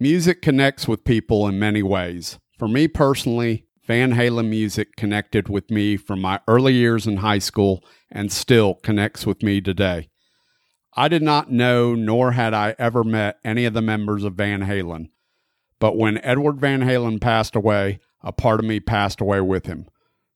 Music connects with people in many ways. For me personally, Van Halen music connected with me from my early years in high school and still connects with me today. I did not know nor had I ever met any of the members of Van Halen. But when Edward Van Halen passed away, a part of me passed away with him.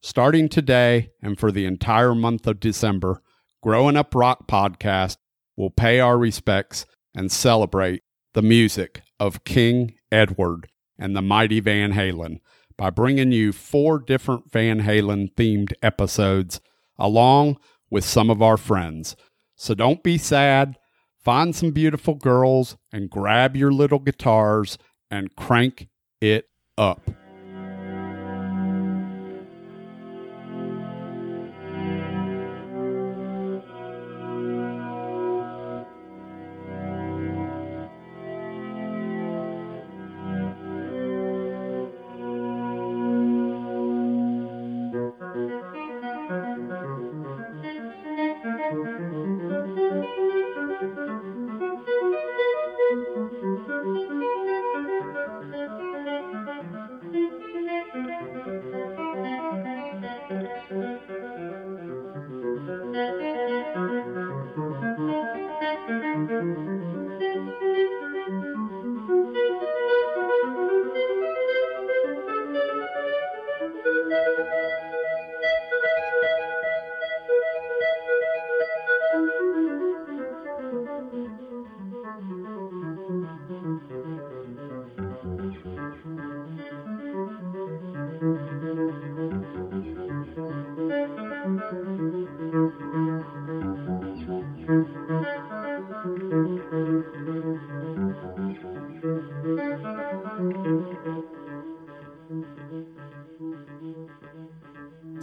Starting today and for the entire month of December, Growing Up Rock podcast will pay our respects and celebrate the music of King Edward and the mighty Van Halen by bringing you four different Van Halen themed episodes along with some of our friends. So don't be sad. Find some beautiful girls and grab your little guitars and crank it up.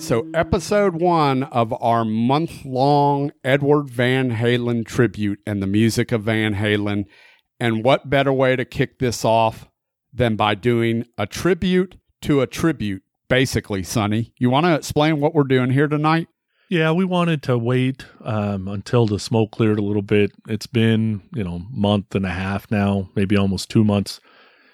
So, episode one of our month long Edward Van Halen tribute and the music of Van Halen. And what better way to kick this off than by doing a tribute to a tribute, basically, Sonny? You want to explain what we're doing here tonight? Yeah, we wanted to wait um, until the smoke cleared a little bit. It's been, you know, month and a half now, maybe almost two months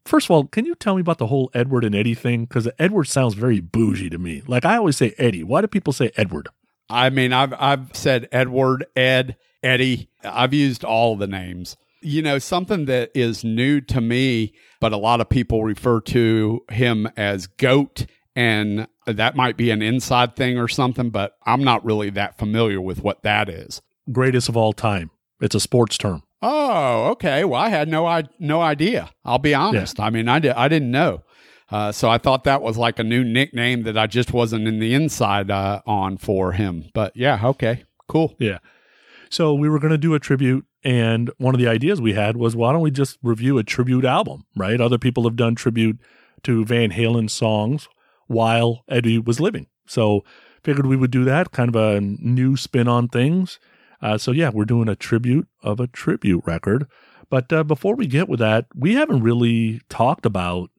First of all, can you tell me about the whole Edward and Eddie thing? Because Edward sounds very bougie to me. Like I always say Eddie. Why do people say Edward? I mean, I've I've said Edward, Ed, Eddie. I've used all the names. You know, something that is new to me, but a lot of people refer to him as Goat, and that might be an inside thing or something, but I'm not really that familiar with what that is. Greatest of all time. It's a sports term. Oh, okay. Well, I had no I- no idea. I'll be honest. Yeah. I mean, I did I didn't know. Uh, so I thought that was like a new nickname that I just wasn't in the inside uh, on for him. But yeah, okay, cool. Yeah. So we were going to do a tribute, and one of the ideas we had was, why don't we just review a tribute album? Right? Other people have done tribute to Van Halen songs while Eddie was living. So figured we would do that, kind of a new spin on things. Uh, so yeah, we're doing a tribute of a tribute record. But uh, before we get with that, we haven't really talked about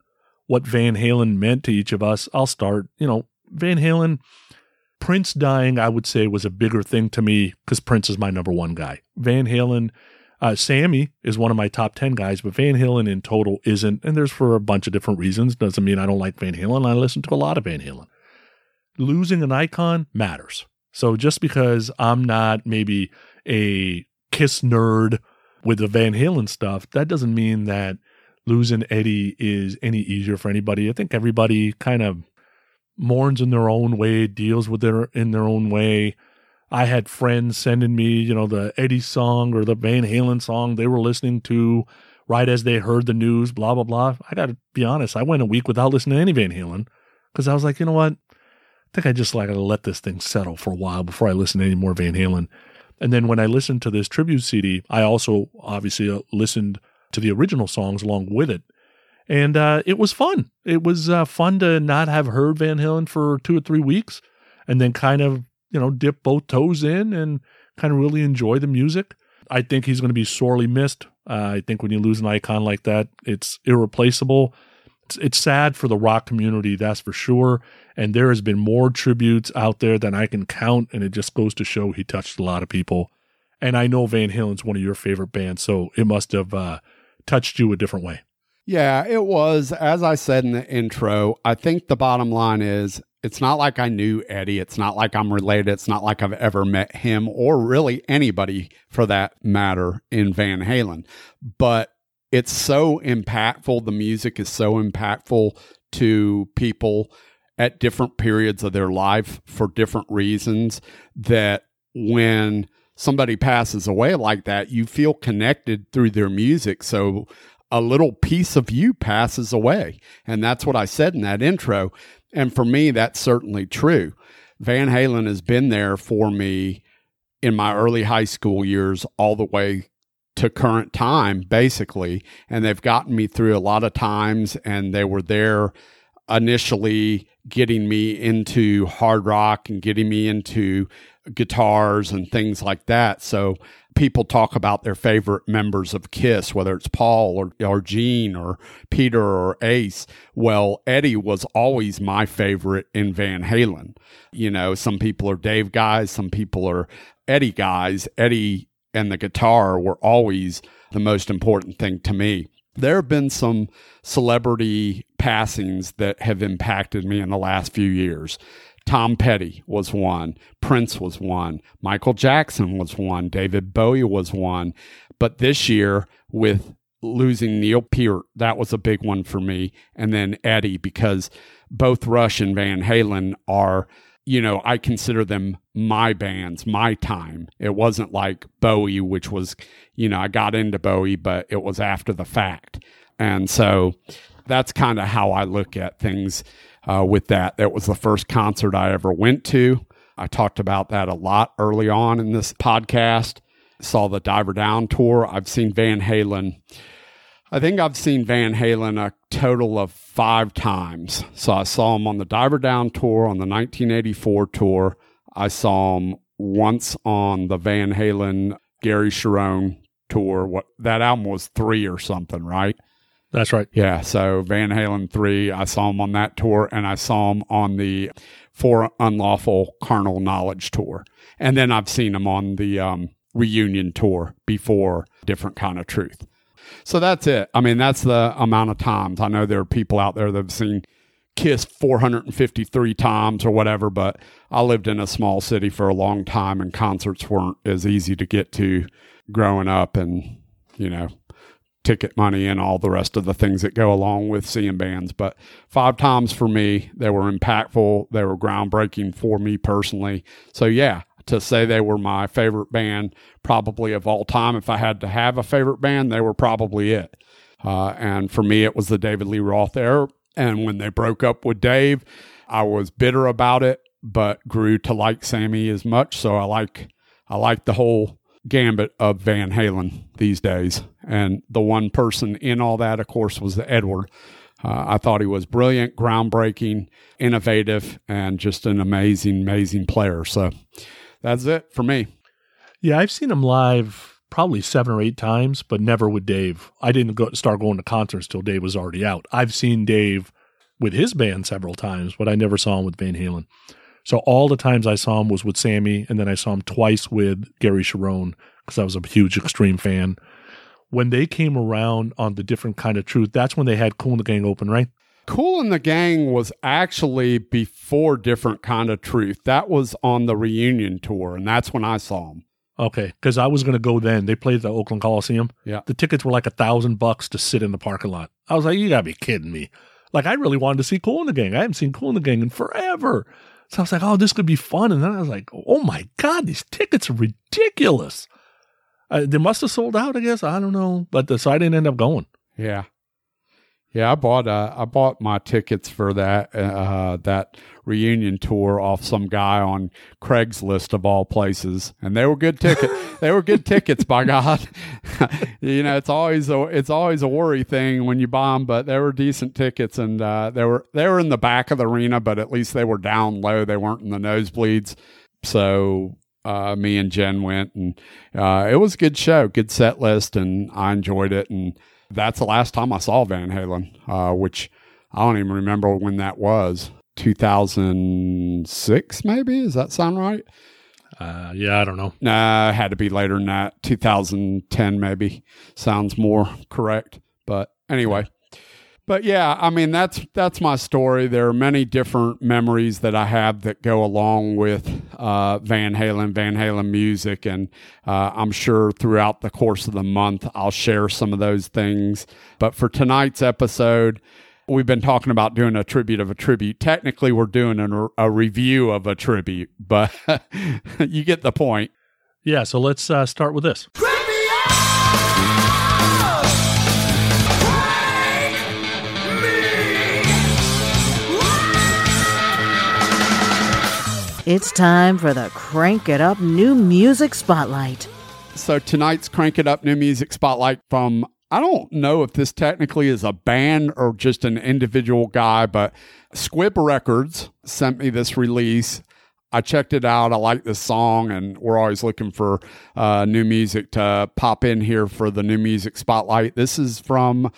what Van Halen meant to each of us. I'll start. You know, Van Halen, Prince dying, I would say was a bigger thing to me because Prince is my number one guy. Van Halen, uh, Sammy is one of my top 10 guys, but Van Halen in total isn't. And there's for a bunch of different reasons. Doesn't mean I don't like Van Halen. I listen to a lot of Van Halen. Losing an icon matters. So just because I'm not maybe a Kiss nerd with the Van Halen stuff, that doesn't mean that losing Eddie is any easier for anybody. I think everybody kind of mourns in their own way, deals with it in their own way. I had friends sending me, you know, the Eddie song or the Van Halen song they were listening to right as they heard the news, blah, blah, blah. I got to be honest, I went a week without listening to any Van Halen because I was like, you know what? Think I just like to let this thing settle for a while before I listen to any more Van Halen. And then when I listened to this tribute CD, I also obviously uh, listened to the original songs along with it. And uh, it was fun. It was uh, fun to not have heard Van Halen for two or three weeks and then kind of, you know, dip both toes in and kind of really enjoy the music. I think he's going to be sorely missed. Uh, I think when you lose an icon like that, it's irreplaceable. It's, it's sad for the rock community, that's for sure. And there has been more tributes out there than I can count. And it just goes to show he touched a lot of people. And I know Van Halen's one of your favorite bands, so it must have uh, touched you a different way. Yeah, it was. As I said in the intro, I think the bottom line is it's not like I knew Eddie. It's not like I'm related. It's not like I've ever met him or really anybody for that matter in Van Halen. But it's so impactful. The music is so impactful to people at different periods of their life for different reasons that when somebody passes away like that, you feel connected through their music. So a little piece of you passes away. And that's what I said in that intro. And for me, that's certainly true. Van Halen has been there for me in my early high school years all the way to current time, basically. And they've gotten me through a lot of times, and they were there initially getting me into hard rock and getting me into guitars and things like that. So people talk about their favorite members of Kiss, whether it's Paul or, or Gene or Peter or Ace. Well, Eddie was always my favorite in Van Halen. You know, some people are Dave guys, some people are Eddie guys. Eddie and the guitar were always the most important thing to me. There have been some celebrity passings that have impacted me in the last few years. Tom Petty was one, Prince was one, Michael Jackson was one, David Bowie was one. But this year, with losing Neil Peart, that was a big one for me. And then Eddie, because both Rush and Van Halen are, you know, I consider them my bands, my time. It wasn't like Bowie, which was, you know, I got into Bowie, but it was after the fact. And so that's kind of how I look at things uh, with that. That was the first concert I ever went to. I talked about that a lot early on in this podcast. Saw the Diver Down tour. I've seen Van Halen. I think I've seen Van Halen a total of five times. So I saw him on the Diver Down tour, on the 1984 tour. I saw him once on the Van Halen Gary Cherone tour. What that album was three or something, right? That's right. Yeah. So Van Halen 3, I saw him on that tour and I saw him on the For Unlawful Carnal Knowledge tour. And then I've seen him on the um, reunion tour before Different Kind of Truth. So that's it. I mean, that's the amount of times. I know there are people out there that have seen Kiss 453 times or whatever, but I lived in a small city for a long time and concerts weren't as easy to get to growing up and, you know, ticket money and all the rest of the things that go along with seeing bands. But five times for me, they were impactful. They were groundbreaking for me personally. So, yeah, to say they were my favorite band probably of all time, if I had to have a favorite band, they were probably it. Uh, and for me, it was the David Lee Roth era. And when they broke up with Dave, I was bitter about it, but grew to like Sammy as much. So I like I like the whole gambit of Van Halen these days. And the one person in all that, of course, was Edward. Uh, I thought he was brilliant, groundbreaking, innovative, and just an amazing, amazing player. So that's it for me. Yeah, I've seen him live probably seven or eight times, but never with Dave. I didn't go start going to concerts till Dave was already out. I've seen Dave with his band several times, but I never saw him with Van Halen. So all the times I saw him was with Sammy, and then I saw him twice with Gary Cherone because I was a huge Extreme fan. When they came around on the different kind of truth, that's when they had Kool and the Gang open, right? Kool and the Gang was actually before different kind of truth. That was on the reunion tour, and that's when I saw them. Okay, because I was going to go then. They played the Oakland Coliseum. Yeah, the tickets were like a thousand bucks to sit in the parking lot. I was like, you gotta be kidding me! Like I really wanted to see Kool and the Gang. I haven't seen Kool and the Gang in forever. So I was like, oh, this could be fun. And then I was like, oh my God, these tickets are ridiculous. Uh, they must have sold out, I guess. I don't know. But the, so I didn't end up going. Yeah. Yeah, I bought uh, I bought my tickets for that uh, that reunion tour off some guy on Craigslist of all places, and they were good tickets. they were good tickets, by God. you know, it's always a it's always a worry thing when you buy them, but they were decent tickets, and uh, they were they were in the back of the arena, but at least they were down low. They weren't in the nosebleeds, so uh, me and Jen went, and uh, it was a good show, good set list, and I enjoyed it. And that's the last time I saw Van Halen, uh, which I don't even remember when that was. 2006, maybe? Does that sound right? Uh, yeah, I don't know. Nah, it had to be later than that. 2010, maybe. Sounds more correct. But anyway, but yeah, I mean that's that's my story. There are many different memories that I have that go along with uh, Van Halen, Van Halen music, and uh, I'm sure throughout the course of the month I'll share some of those things. But for tonight's episode, we've been talking about doing a tribute of a tribute. Technically, we're doing a, a review of a tribute, but you get the point. Yeah, so let's uh, start with this. It's time for the Crank It Up New Music Spotlight. So tonight's Crank It Up New Music Spotlight from I don't know if this technically is a band or just an individual guy, but Squib Records sent me this release. I checked it out. I like this song, and we're always looking for uh, new music to pop in here for the new music spotlight. This is from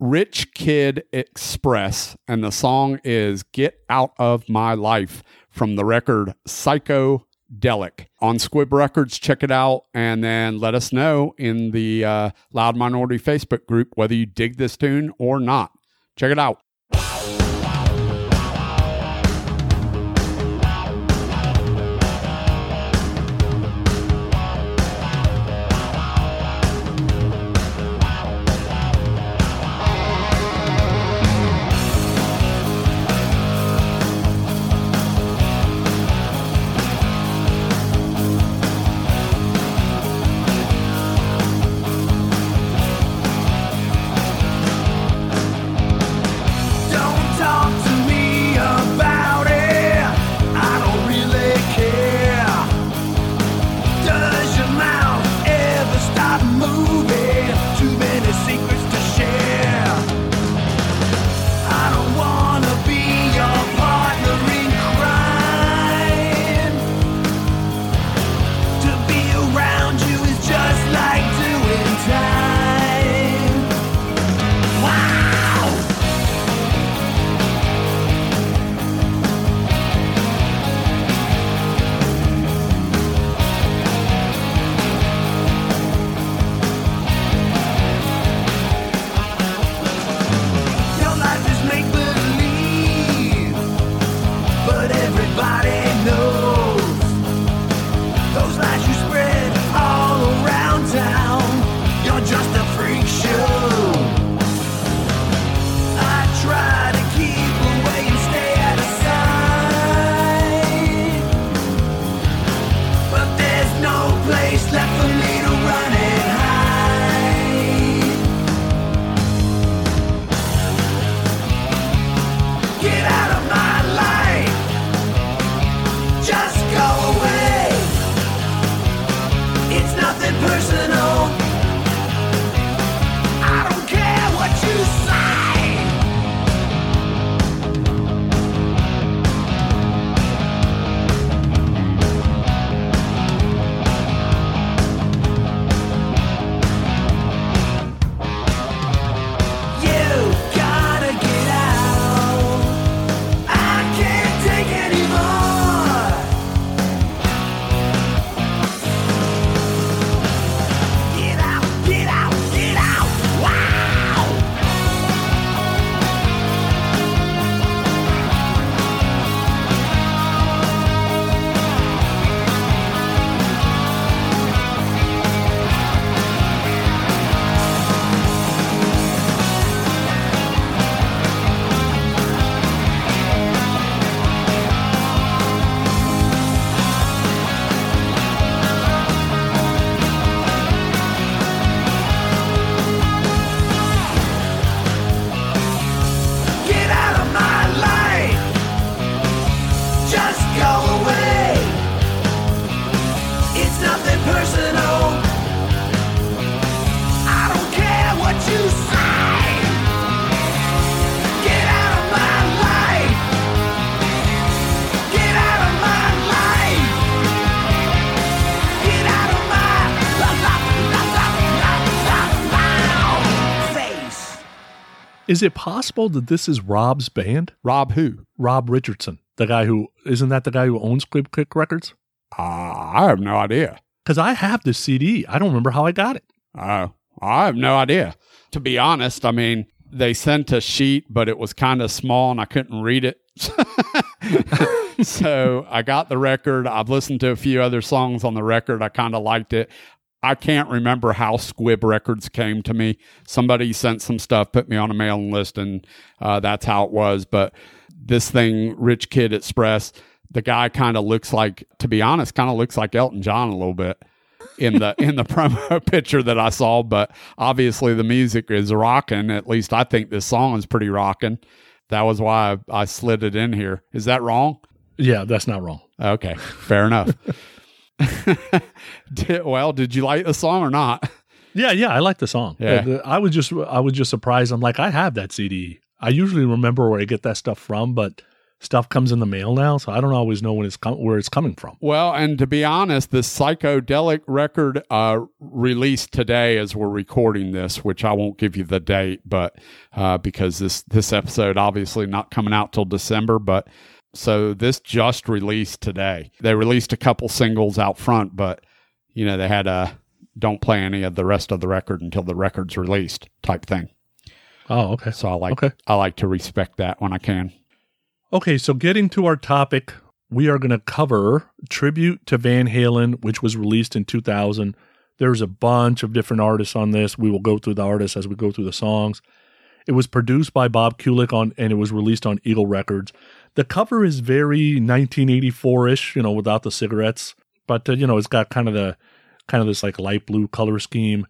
Rich Kid Express, and the song is Get Out of My Life from the record Psycho-Delic on Squib Records. Check it out and then let us know in the uh, Loud Minority Facebook group whether you dig this tune or not. Check it out. Is it possible that this is Rob's band? Rob who? Rob Richardson, the guy who isn't that the guy who owns Squib Kick Records? Uh, I have no idea. Because I have this CD. I don't remember how I got it. Oh, I have no idea. To be honest, I mean, they sent a sheet, but it was kind of small and I couldn't read it. so I got the record. I've listened to a few other songs on the record. I kind of liked it. I can't remember how Squib Records came to me. Somebody sent some stuff, put me on a mailing list, and uh, that's how it was. But this thing, Rich Kid Express, the guy kind of looks like, to be honest, kind of looks like Elton John a little bit in the in the promo picture that I saw. But obviously, the music is rocking. At least I think this song is pretty rocking. That was why I, I slid it in here. Is that wrong? Yeah, that's not wrong. Okay, fair enough. did, well, did you like the song or not? Yeah, yeah, I like the song. Yeah. Uh, I was just I was just surprised. I'm like, I have that CD. I usually remember where I get that stuff from, but stuff comes in the mail now, so I don't always know when it's com- where it's coming from. Well, and to be honest, the psychedelic record uh, released today as we're recording this, which I won't give you the date, but uh, because this this episode obviously not coming out till December, but so this just released today. They released a couple singles out front, but you know they had a don't play any of the rest of the record until the record's released type thing. Oh, okay. So I like Okay. I like to respect that when I can. Okay, so getting to our topic, we are going to cover Tribute to Van Halen, which was released in 2000. There's a bunch of different artists on this. We will go through the artists as we go through the songs. It was produced by Bob Kulick on and it was released on Eagle Records. The cover is very 1984ish, you know, without the cigarettes, but uh, you know, it's got kind of the kind of this like light blue color scheme.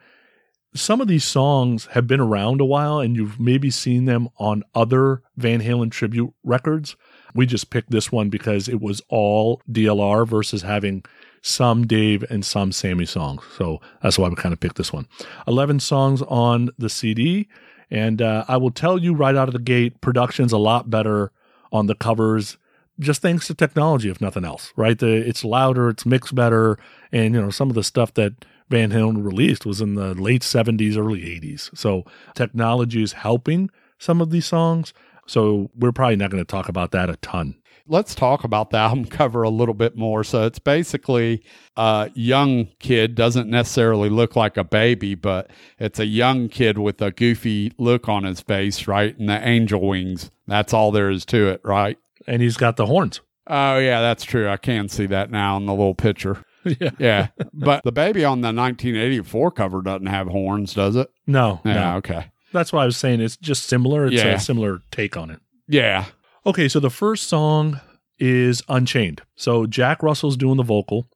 Some of these songs have been around a while and you've maybe seen them on other Van Halen tribute records. We just picked this one because it was all DLR versus having some Dave and some Sammy songs. So that's why we kind of picked this one. 11 songs on the CD. And uh, I will tell you right out of the gate, production's a lot better on the covers, just thanks to technology, if nothing else, right? The, it's louder, it's mixed better. And, you know, some of the stuff that Van Halen released was in the late 70s, early 80s. So technology is helping some of these songs. So we're probably not going to talk about that a ton. Let's talk about the album cover a little bit more. So it's basically a young kid, doesn't necessarily look like a baby, but it's a young kid with a goofy look on his face, right? And the angel wings. That's all there is to it, right? And he's got the horns. Oh, yeah, that's true. I can see that now in the little picture. yeah. Yeah. but the baby on the 1984 cover doesn't have horns, does it? No, Yeah, no. okay. That's why I was saying it's just similar. It's Yeah. a similar take on it. Yeah. Okay, so the first song is Unchained. So Jack Russell's doing the vocal,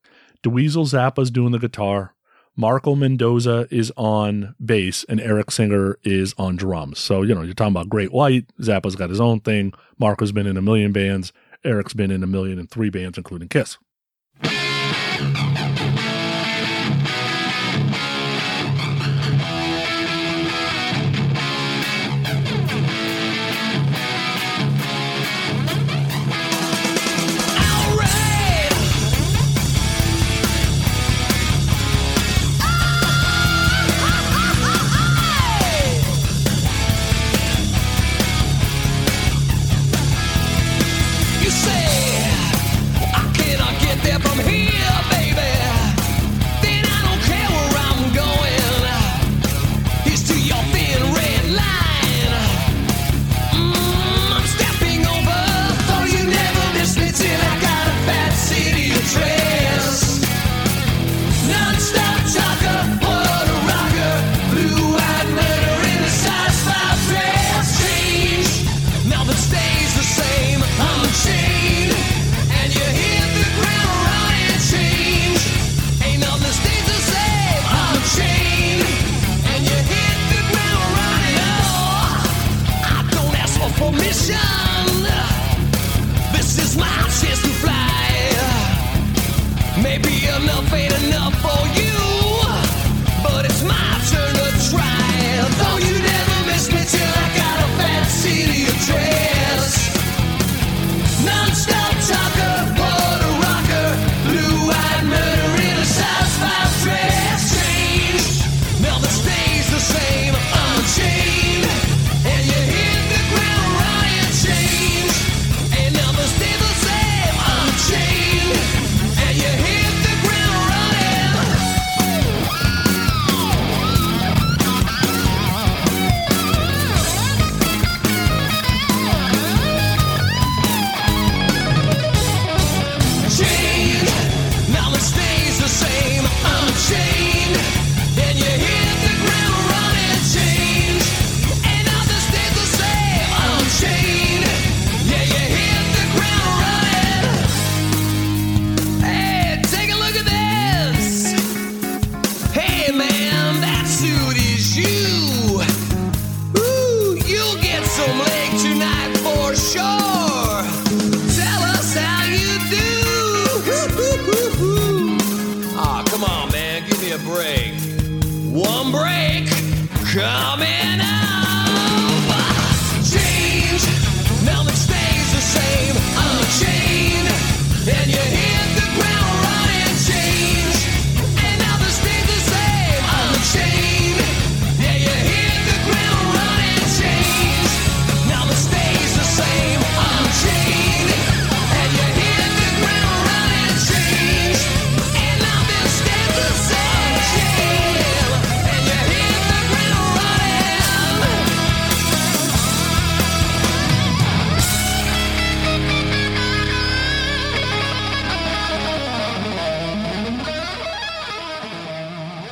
Dweezil Zappa's doing the guitar, Marco Mendoza is on bass, and Eric Singer is on drums. So, you know, you're talking about Great White. Zappa's got his own thing. Marco's been in a million bands. Eric's been in a million and three bands, including Kiss.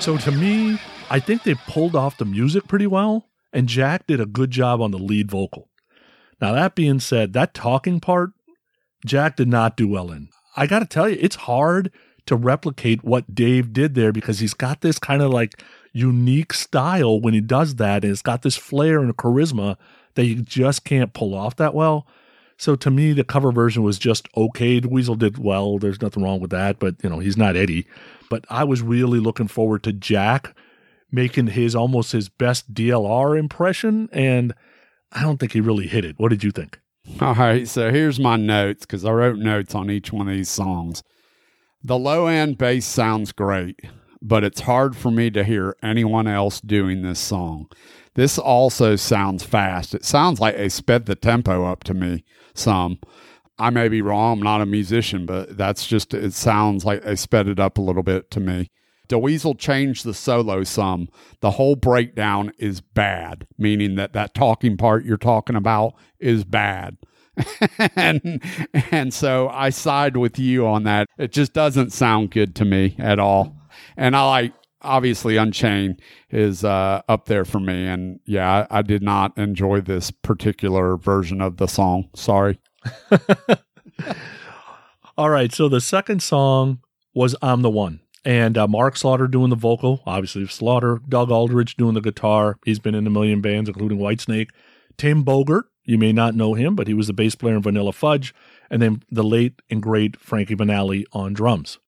So to me, I think they pulled off the music pretty well, and Jack did a good job on the lead vocal. Now, that being said, that talking part, Jack did not do well in. I got to tell you, it's hard to replicate what Dave did there because he's got this kind of like unique style when he does that, and it's got this flair and charisma that you just can't pull off that well. So to me, the cover version was just okay. Dweezil did well. There's nothing wrong with that, but you know, he's not Eddie. But I was really looking forward to Jack making his almost his best DLR impression, and I don't think he really hit it. What did you think? All right, so here's my notes because I wrote notes on each one of these songs. The low end bass sounds great, but it's hard for me to hear anyone else doing this song. This also sounds fast. It sounds like they sped the tempo up to me some. I may be wrong, I'm not a musician, but that's just, it sounds like they sped it up a little bit to me. Dweezil changed the solo some. The whole breakdown is bad, meaning that that talking part you're talking about is bad. and and so I side with you on that. It just doesn't sound good to me at all. And I like obviously Unchained is uh, up there for me. And yeah, I, I did not enjoy this particular version of the song. Sorry. All right, so the second song was I'm the One. And uh, Mark Slaughter doing the vocal, obviously Slaughter, Doug Aldrich doing the guitar. He's been in a million bands, including Whitesnake. Tim Bogert, you may not know him, but he was the bass player in Vanilla Fudge. And then the late and great Frankie Banali on drums.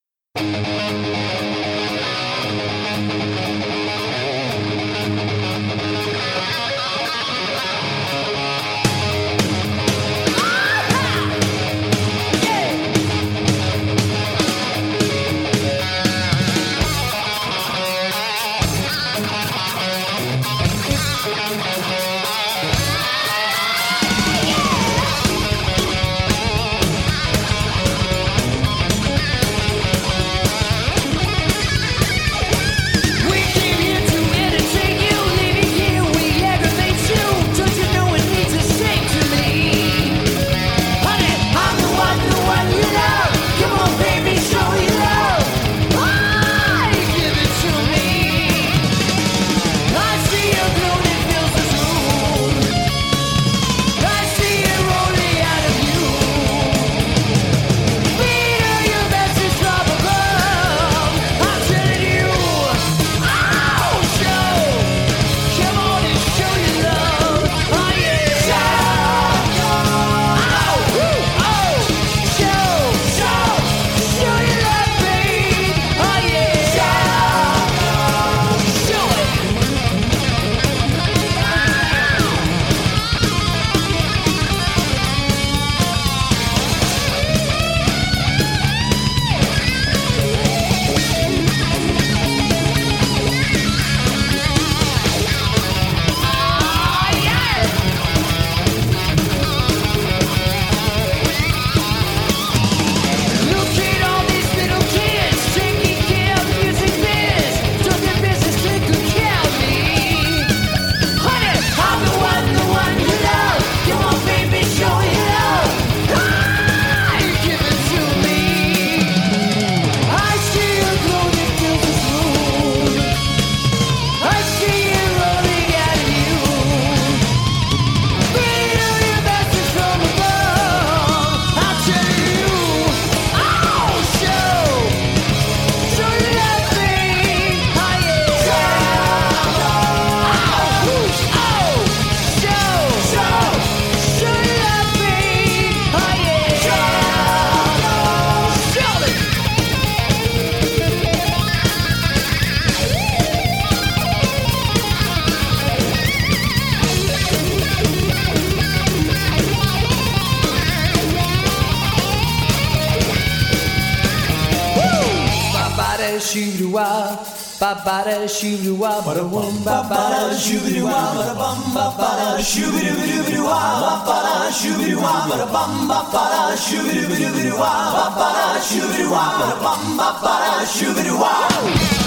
Ba ba da shoo wah, ba da wum, ba ba da shoo wah, ba da bum, ba ba da shoo wah, ba ba da shoo wah, ba da bum, ba ba da shoo wah, ba ba da shoo wah, ba da bum, ba ba da shoo wah.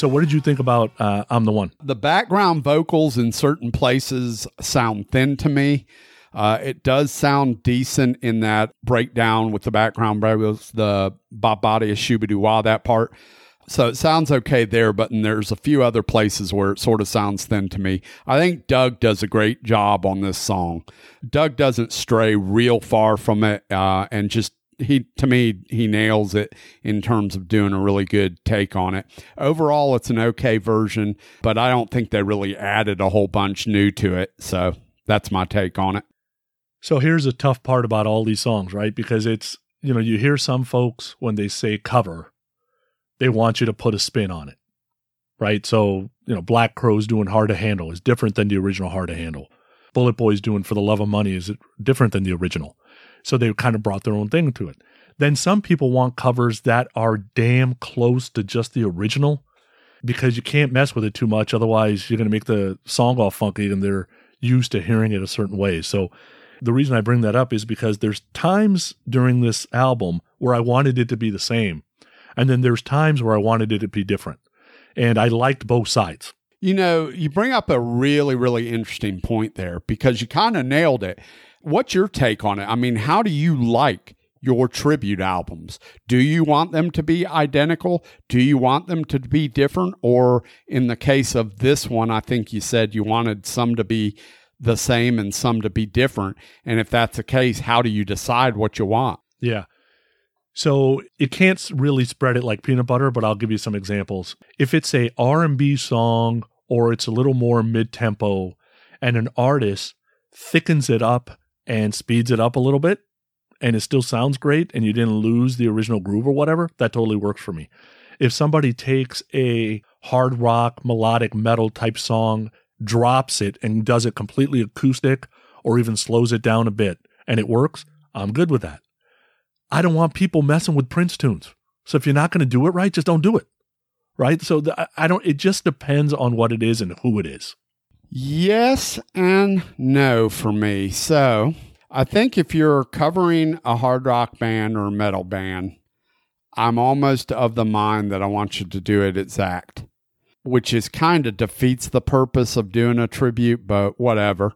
So, what did you think about uh, I'm the One? The background vocals in certain places sound thin to me. Uh, it does sound decent in that breakdown with the background vocals, the bop body shooby wah, that part. So it sounds okay there, but there's a few other places where it sort of sounds thin to me. I think Doug does a great job on this song. Doug doesn't stray real far from it, uh, and just he to me he nails it in terms of doing a really good take on it. Overall, it's an okay version, but I don't think they really added a whole bunch new to it. So that's my take on it. So, here's a tough part about all these songs, right? Because it's, you know, you hear some folks when they say cover, they want you to put a spin on it, right? So, you know, Black Crowes doing Hard to Handle is different than the original Hard to Handle. Bullet Boys doing For the Love of Money is different than the original. So they kind of brought their own thing to it. Then some people want covers that are damn close to just the original because you can't mess with it too much. Otherwise, you're going to make the song all funky and they're used to hearing it a certain way. So the reason I bring that up is because there's times during this album where I wanted it to be the same. And then there's times where I wanted it to be different. And I liked both sides. You know, you bring up a really, really interesting point there because you kind of nailed it. What's your take on it? I mean, how do you like your tribute albums? Do you want them to be identical? Do you want them to be different? Or in the case of this one, I think you said you wanted some to be the same and some to be different. And if that's the case, how do you decide what you want? Yeah. So it can't really spread it like peanut butter, but I'll give you some examples. If it's a R&B song or it's a little more mid-tempo and an artist thickens it up and speeds it up a little bit and it still sounds great and you didn't lose the original groove or whatever, that totally works for me. If somebody takes a hard rock, melodic metal type song, drops it and does it completely acoustic or even slows it down a bit and it works, I'm good with that. I don't want people messing with Prince tunes. So if you're not going to do it right, just don't do it. Right? So the, I don't it just depends on what it is and who it is. Yes and no for me. So I think if you're covering a hard rock band or a metal band, I'm almost of the mind that I want you to do it exact, which is kind of defeats the purpose of doing a tribute, but whatever.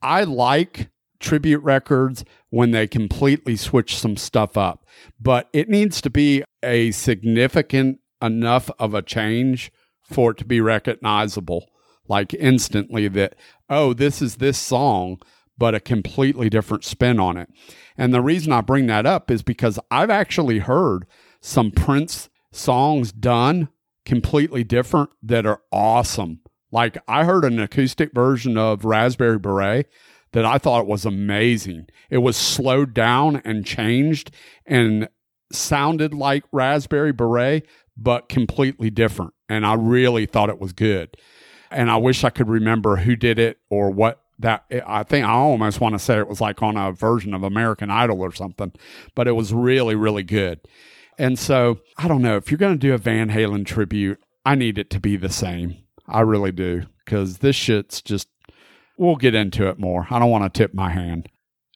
I like tribute records when they completely switch some stuff up, but it needs to be a significant enough of a change for it to be recognizable like instantly that, oh, this is this song, but a completely different spin on it. And the reason I bring that up is because I've actually heard some Prince songs done completely different that are awesome. Like I heard an acoustic version of Raspberry Beret that I thought was amazing. It was slowed down and changed and sounded like Raspberry Beret, but completely different. And I really thought it was good and I wish I could remember who did it or what that I think I almost want to say it was like on a version of American Idol or something, but it was really really good. And so I don't know if you're going to do a Van Halen tribute, I need it to be the same. I really do because this shit's just. We'll get into it more. I don't want to tip my hand.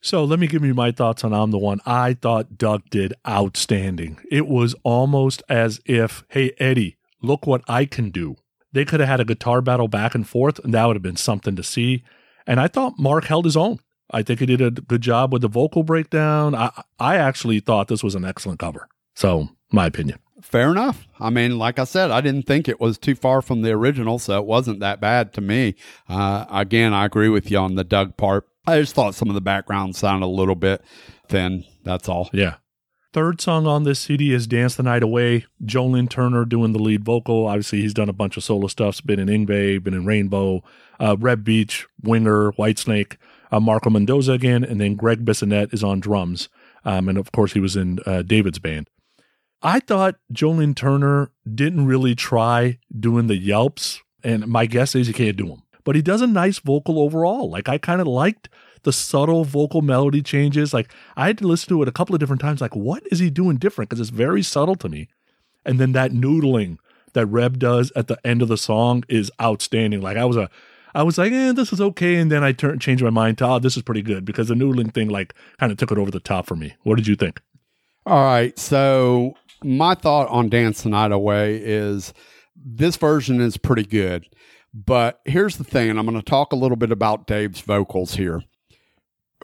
So let me give you my thoughts on I'm the One. I thought Doug did outstanding. It was almost as if, hey, Eddie, look what I can do. They could have had a guitar battle back and forth, and that would have been something to see. And I thought Mark held his own. I think he did a good job with the vocal breakdown. I, I actually thought this was an excellent cover. So, my opinion. Fair enough. I mean, like I said, I didn't think it was too far from the original, so it wasn't that bad to me. Uh, again, I agree with you on the Doug part. I just thought some of the background sounded a little bit thin. That's all. Yeah. Third song on this CD is Dance the Night Away. Joe Lynn Turner doing the lead vocal. Obviously, he's done a bunch of solo stuff. Been in Yngwie, been in Rainbow, uh, Reb Beach, Winger, Whitesnake, uh, Marco Mendoza again, and then Gregg Bissonette is on drums. Um, and of course, he was in uh, David's band. I thought Joe Lynn Turner didn't really try doing the yelps, and my guess is he can't do them. but he does a nice vocal overall. Like I kind of liked the subtle vocal melody changes. Like I had to listen to it a couple of different times. Like, what is he doing different? Because it's very subtle to me. And then that noodling that Reb does at the end of the song is outstanding. Like I was a I was like, eh, this is okay. And then I turned changed my mind to, oh, this is pretty good because the noodling thing like kind of took it over the top for me. What did you think? All right. So my thought on Dance the Night Away is this version is pretty good. But here's the thing, and I'm going to talk a little bit about Dave's vocals here.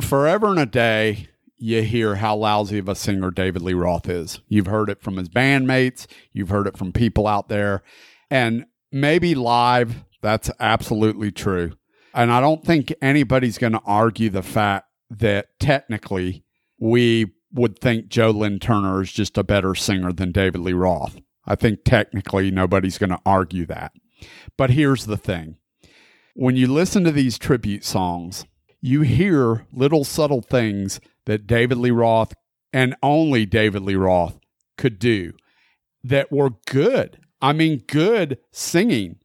Forever and a day, you hear how lousy of a singer David Lee Roth is. You've heard it from his bandmates, you've heard it from people out there, and maybe live, that's absolutely true. And I don't think anybody's going to argue the fact that technically we would think Joe Lynn Turner is just a better singer than David Lee Roth. I think technically nobody's going to argue that. But here's the thing when you listen to these tribute songs, you hear little subtle things that David Lee Roth and only David Lee Roth could do that were good. I mean, good singing.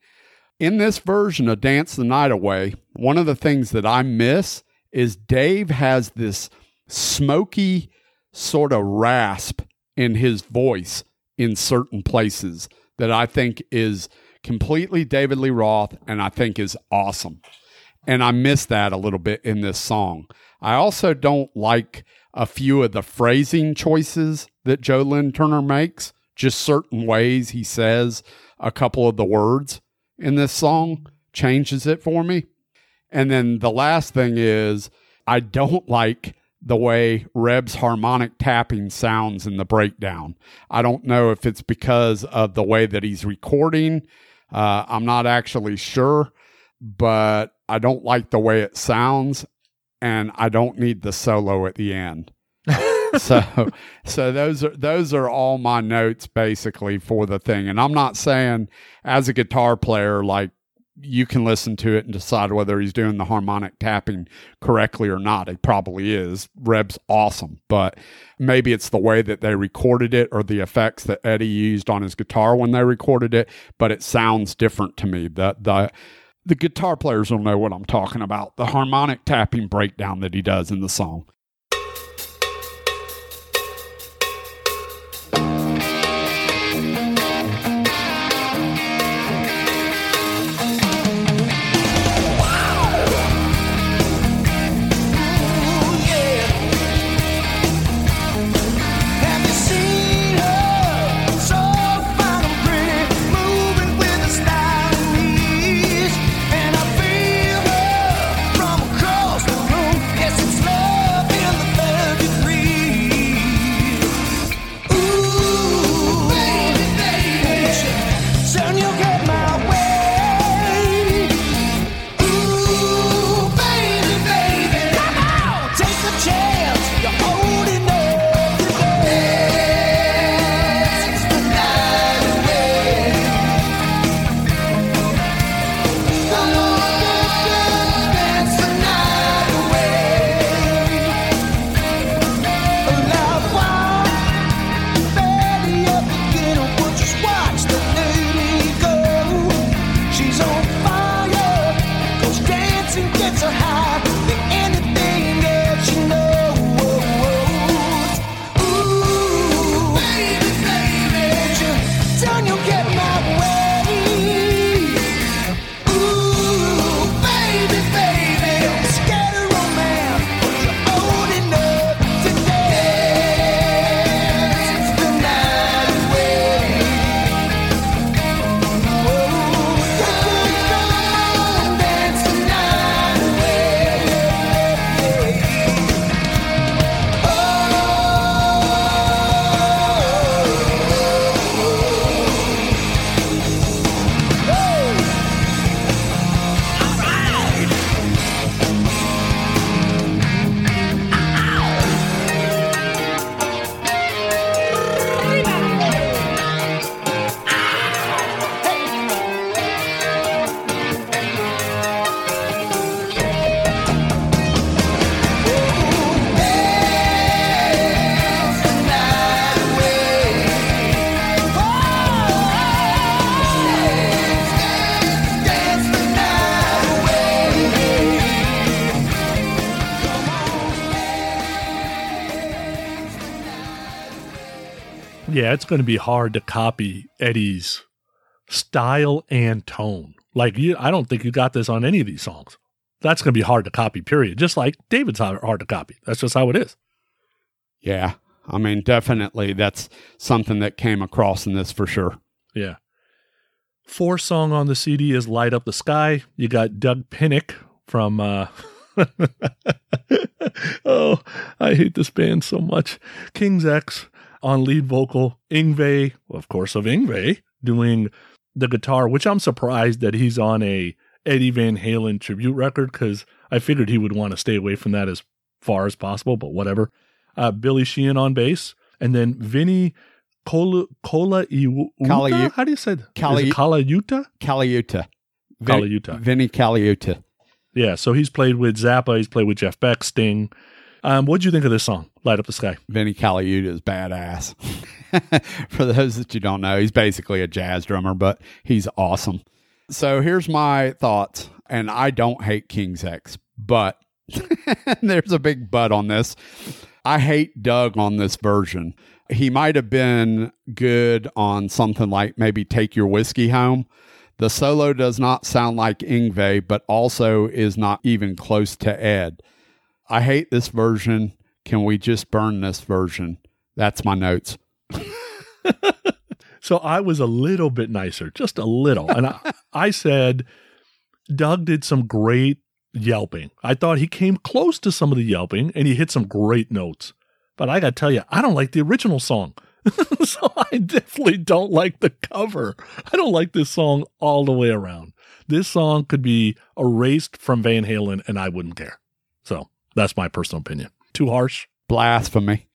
In this version of Dance the Night Away, one of the things that I miss is Dave has this smoky sort of rasp in his voice in certain places that I think is completely David Lee Roth and I think is awesome. And I miss that a little bit in this song. I also don't like a few of the phrasing choices that Joe Lynn Turner makes, just certain ways he says a couple of the words in this song changes it for me. And then the last thing is, I don't like the way Reb's harmonic tapping sounds in the breakdown. I don't know if it's because of the way that he's recording. Uh, I'm not actually sure, but I don't like the way it sounds, and I don't need the solo at the end. so, so those are those are all my notes basically for the thing. And I'm not saying as a guitar player like you can listen to it and decide whether he's doing the harmonic tapping correctly or not. He probably is. Reb's awesome, but maybe it's the way that they recorded it or the effects that Eddie used on his guitar when they recorded it, but it sounds different to me. The the the guitar players will know what I'm talking about. The harmonic tapping breakdown that he does in the song. Yeah, it's going to be hard to copy Eddie's style and tone. Like you, I don't think you got this on any of these songs. That's going to be hard to copy. Period. Just like David's hard to copy. That's just how it is. Yeah. I mean, definitely that's something that came across in this for sure. Yeah. Fourth song on the CD is Light Up the Sky. You got Doug Pinnick from uh Oh, I hate this band so much. King's X on lead vocal, Yngwie, of course of Yngwie, doing the guitar, which I'm surprised that he's on a Eddie Van Halen tribute record because I figured he would want to stay away from that as far as possible, but whatever. Uh, Billy Sheehan on bass, and then Vinny Kola Kola Kali- How do you say that? It Kalayuta? Colaiuta. Vin- Colaiuta. Vinny Colaiuta. Yeah, so he's played with Zappa, he's played with Jeff Beck, Sting. Um, what do you think of this song, Light Up the Sky? Vinny Colaiuta is badass. For those that you don't know, he's basically a jazz drummer, but he's awesome. So here's my thoughts, and I don't hate King's X, but there's a big but on this. I hate Doug on this version. He might have been good on something like maybe Take Your Whiskey Home. The solo does not sound like Yngwie, but also is not even close to Ed. I hate this version. Can we just burn this version? That's my notes. So I was a little bit nicer, just a little. And I, I said, Doug did some great yelping. I thought he came close to some of the yelping and he hit some great notes. But I got to tell you, I don't like the original song. so I definitely don't like the cover. I don't like this song all the way around. This song could be erased from Van Halen and I wouldn't care. So that's my personal opinion. Too harsh? Blasphemy.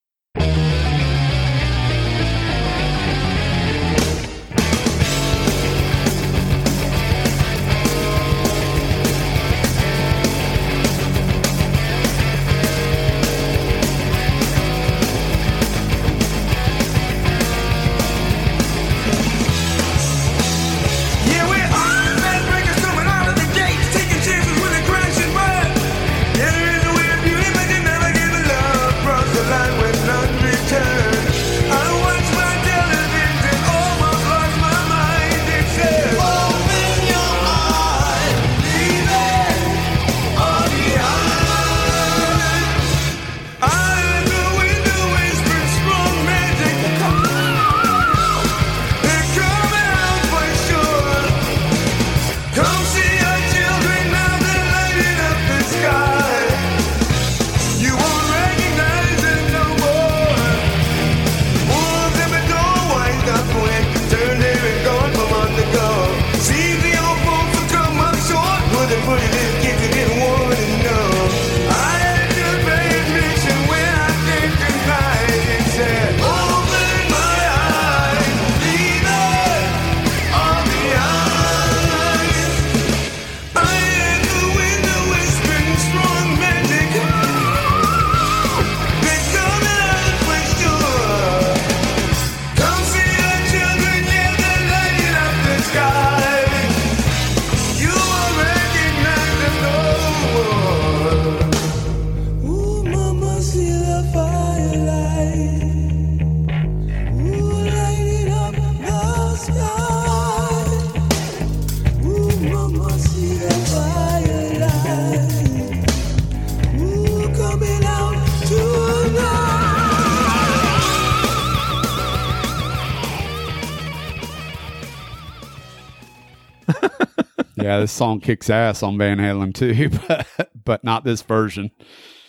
This song kicks ass on Van Halen too, but but not this version.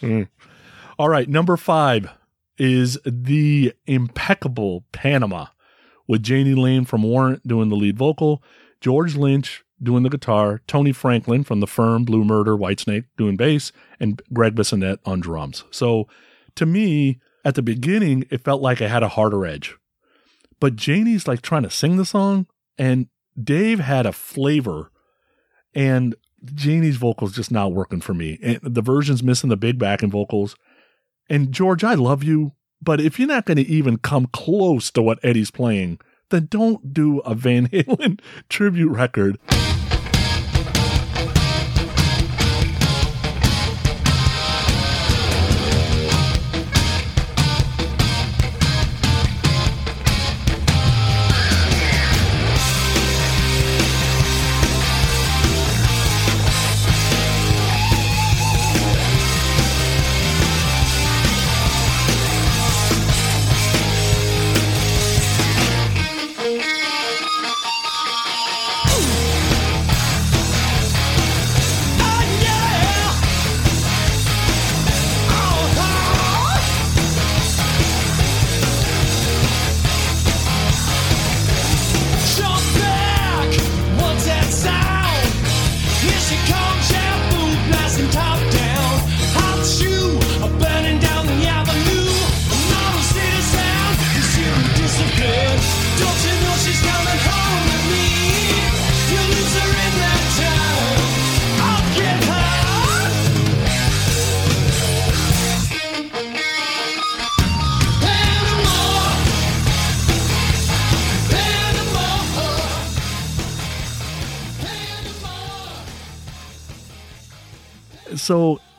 Mm. All right, number five is the impeccable Panama with Jani Lane from Warrant doing the lead vocal, George Lynch doing the guitar, Tony Franklin from The Firm, Blue Murder, Whitesnake doing bass, and Gregg Bissonette on drums. So to me, at the beginning, it felt like I had a harder edge. But Janie's like trying to sing the song, and Dave had a flavor, and Jani's vocals just not working for me. And the version's missing the big backing vocals. And George, I love you, but if you're not going to even come close to what Eddie's playing, then don't do a Van Halen tribute record.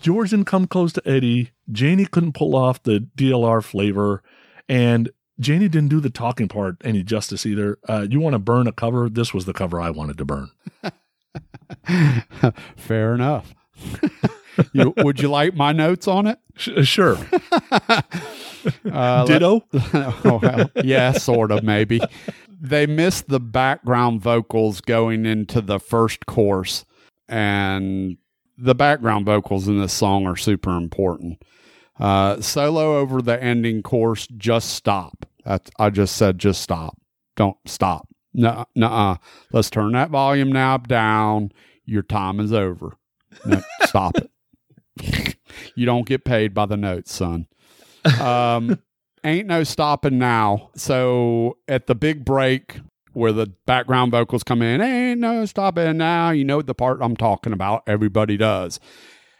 George didn't come close to Eddie. Jani couldn't pull off the DLR flavor, and Jani didn't do the talking part any justice either. Uh, you want to burn a cover? This was the cover I wanted to burn. Fair enough. you, would you like my notes on it? Uh, sure. Uh, let- Ditto. oh, well, yeah, sort of, maybe. They missed the background vocals going into the first course, and the background vocals in this song are super important. Uh, solo over the ending course, just stop. That's, I just said, just stop. Don't stop. No, nuh Let's turn that volume knob down. Your time is over. No, stop it. you don't get paid by the notes, son. Um, ain't no stopping now. So at the big break where the background vocals come in, ain't no stopping now. You know the part I'm talking about. Everybody does.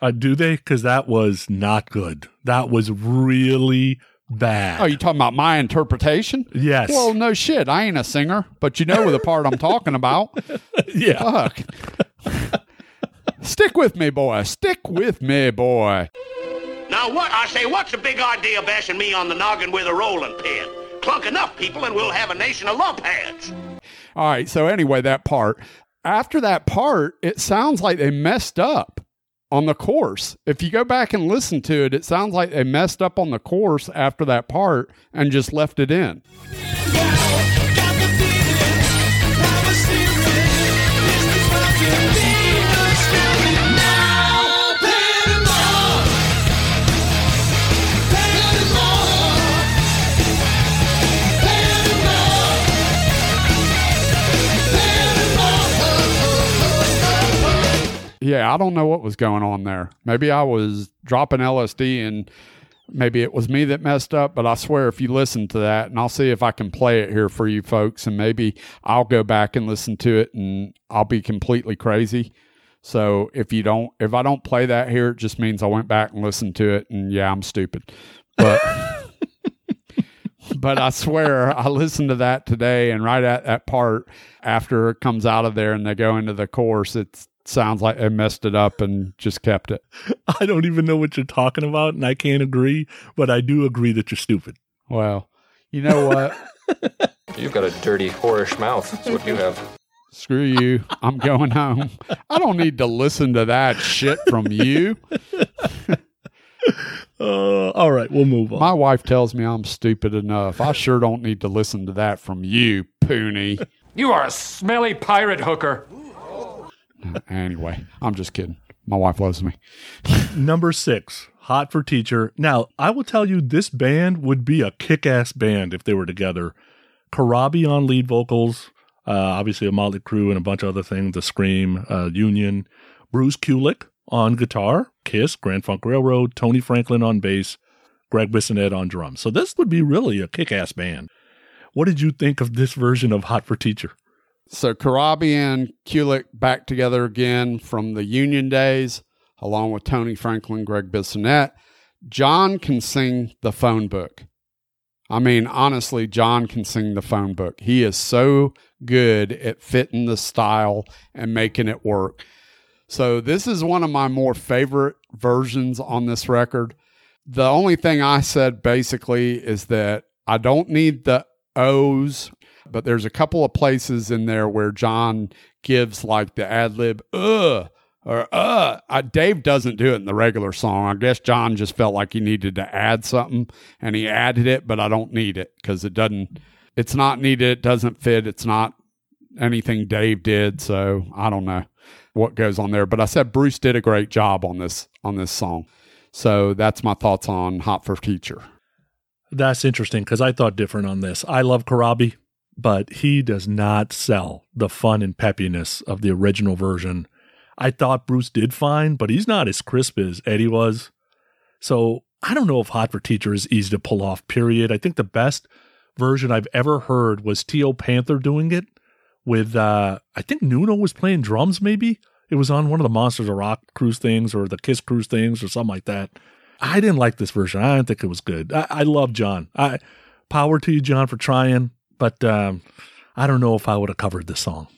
Uh, do they? Because that was not good. That was really bad. Oh, you talking about my interpretation? yes. Well, no shit. I ain't a singer, but you know the part I'm talking about. yeah. Fuck. Stick with me, boy. Stick with me, boy. Now what? I say, what's the big idea bashing me on the noggin with a rolling pin? Clunk enough people and we'll have a nation of lumpheads. All right. So anyway, that part. After that part, it sounds like they messed up on the course. If you go back and listen to it, it sounds like they messed up on the course after that part and just left it in. Yeah, I don't know what was going on there. Maybe I was dropping LSD and maybe it was me that messed up, but I swear if you listen to that and I'll see if I can play it here for you folks and maybe I'll go back and listen to it and I'll be completely crazy. So if you don't if I don't play that here, it just means I went back and listened to it and yeah, I'm stupid. But but I swear I listened to that today and right at that part after it comes out of there and they go into the course, it sounds like I messed it up and just kept it. I don't even know what you're talking about, and I can't agree, but I do agree that you're stupid. Well, you know what? You've got a dirty, whorish mouth. That's what you have. Screw you. I'm going home. I don't need to listen to that shit from you. Uh, all right, we'll move on. My wife tells me I'm stupid enough. I sure don't need to listen to that from you, Poony. You are a smelly pirate hooker. Anyway, I'm just kidding. My wife loves me. Number six, Hot for Teacher. Now, I will tell you, this band would be a kick ass band if they were together. Corabi on lead vocals, uh, obviously a Motley Crue and a bunch of other things, The Scream, uh, Union. Bruce Kulick on guitar, Kiss, Grand Funk Railroad, Tony Franklin on bass, Gregg Bissonette on drums. So this would be really a kick ass band. What did you think of this version of Hot for Teacher? So Corabi and Kulick back together again from the Union days, along with Tony Franklin, Gregg Bissonette. John can sing the phone book. I mean, honestly, John can sing the phone book. He is so good at fitting the style and making it work. So this is one of my more favorite versions on this record. The only thing I said basically is that I don't need the O's, but there's a couple of places in there where John gives like the ad lib, ugh, or uh. I, Dave doesn't do it in the regular song. I guess John just felt like he needed to add something and he added it, but I don't need it because it doesn't, it's not needed. It doesn't fit. It's not anything Dave did. So I don't know what goes on there. But I said Bruce did a great job on this on this song. So that's my thoughts on Hot for Teacher. That's interesting because I thought different on this. I love Corabi, but he does not sell the fun and peppiness of the original version. I thought Bruce did fine, but he's not as crisp as Eddie was. So I don't know if Hot for Teacher is easy to pull off, period. I think the best version I've ever heard was Teo Panther doing it with uh I think Nuno was playing drums maybe. It was on one of the Monsters of Rock cruise things or the Kiss cruise things or something like that. I didn't like this version. I didn't think it was good. I, I love John. I power to you, John, for trying, but um, I don't know if I would have covered this song.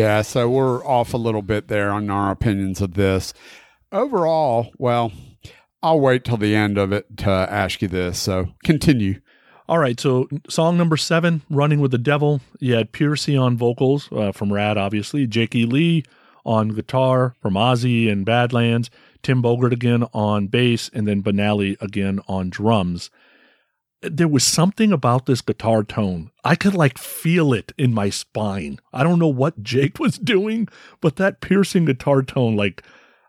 Yeah, so we're off a little bit there on our opinions of this. Overall, well, I'll wait till the end of it to ask you this. So continue. All right, so song number seven, "Running with the Devil." You had Pearcy on vocals uh, from Ratt, obviously. Jakey Lee on guitar from Ozzy and Badlands. Tim Bogert again on bass, and then Benali again on drums. There was something about this guitar tone. I could like feel it in my spine. I don't know what Jake was doing, but that piercing guitar tone, like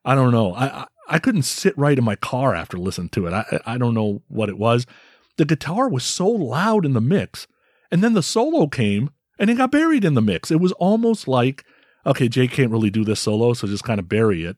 I don't know. I I, I couldn't sit right in my car after listening to it. I I don't know what it was. The guitar was so loud in the mix, and then the solo came, and it got buried in the mix. It was almost like, okay, Jake can't really do this solo, so just kind of bury it.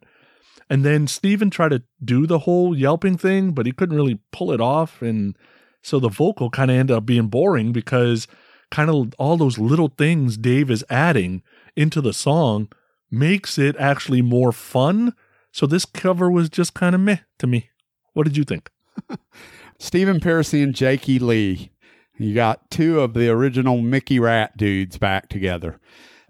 And then Steven tried to do the whole yelping thing, but he couldn't really pull it off. And so the vocal kind of ended up being boring because kind of all those little things Dave is adding into the song makes it actually more fun. So this cover was just kind of meh to me. What did you think? Stephen Pearcy and Jakey Lee. You got two of the original Mickey Ratt dudes back together.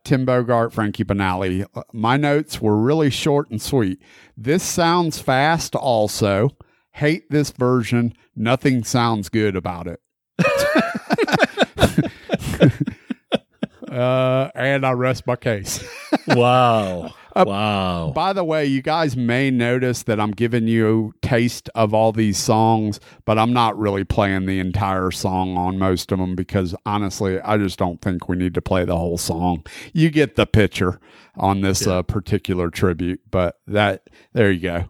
Tim Bogert, Frankie Banali. Uh, my notes were really short and sweet. This sounds fast also. Hate this version. Nothing sounds good about it. uh, and I rest my case. Wow. Uh, wow. By the way, you guys may notice that I'm giving you taste of all these songs, but I'm not really playing the entire song on most of them because honestly, I just don't think we need to play the whole song. You get the picture on this uh, particular tribute, but that there you go.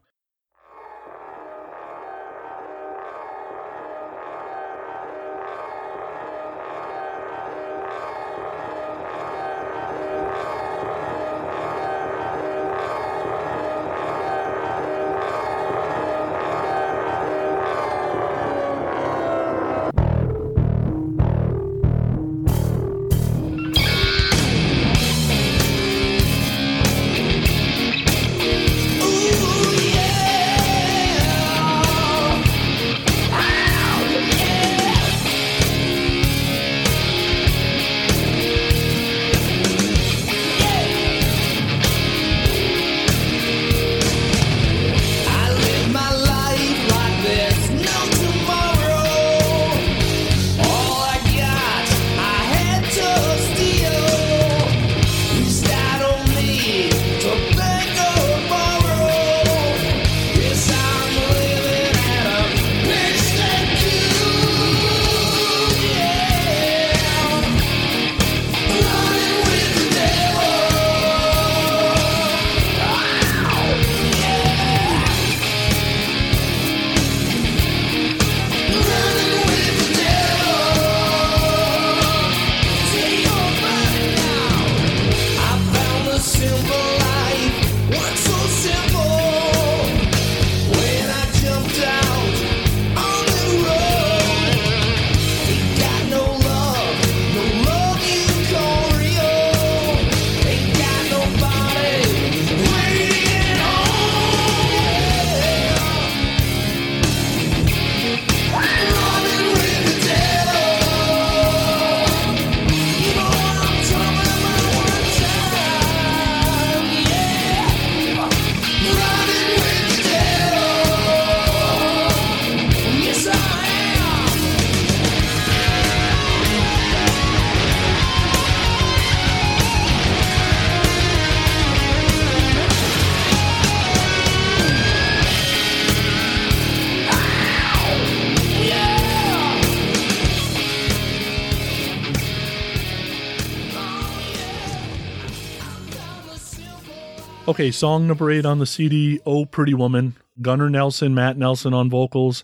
Okay, song number eight on the CD, Oh Pretty Woman. Gunnar Nelson, Matt Nelson on vocals,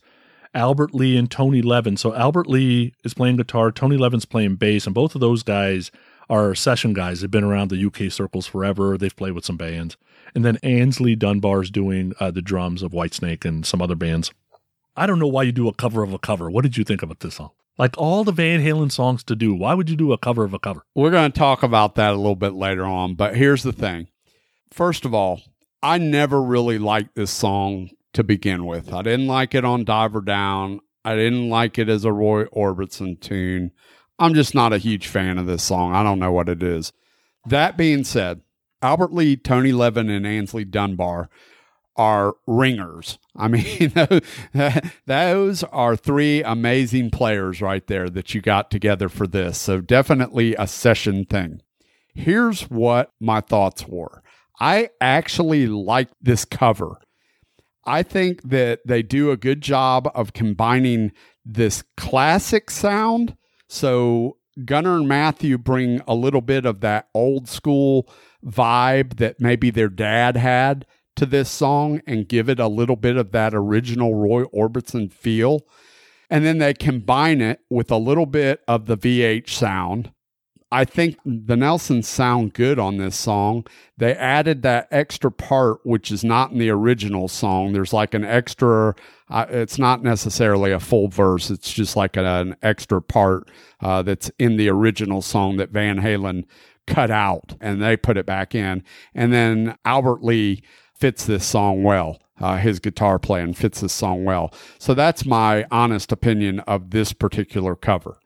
Albert Lee and Tony Levin. So Albert Lee is playing guitar, Tony Levin's playing bass, and both of those guys are session guys. They've been around the UK circles forever. They've played with some bands. And then Aynsley Dunbar's doing uh, the drums of Whitesnake and some other bands. I don't know why you do a cover of a cover. What did you think about this song? Like all the Van Halen songs to do, why would you do a cover of a cover? We're going to talk about that a little bit later on, but here's the thing. First of all, I never really liked this song to begin with. I didn't like it on Diver Down. I didn't like it as a Roy Orbison tune. I'm just not a huge fan of this song. I don't know what it is. That being said, Albert Lee, Tony Levin, and Aynsley Dunbar are ringers. I mean, those are three amazing players right there that you got together for this. So definitely a session thing. Here's what my thoughts were. I actually like this cover. I think that they do a good job of combining this classic sound. So Gunnar and Matthew bring a little bit of that old school vibe that maybe their dad had to this song and give it a little bit of that original Roy Orbison feel. And then they combine it with a little bit of the VH sound. I think the Nelsons sound good on this song. They added that extra part, which is not in the original song. There's like an extra, uh, it's not necessarily a full verse, it's just like an, an extra part uh, that's in the original song that Van Halen cut out and they put it back in. And then Albert Lee fits this song well. Uh, his guitar playing fits this song well. So that's my honest opinion of this particular cover.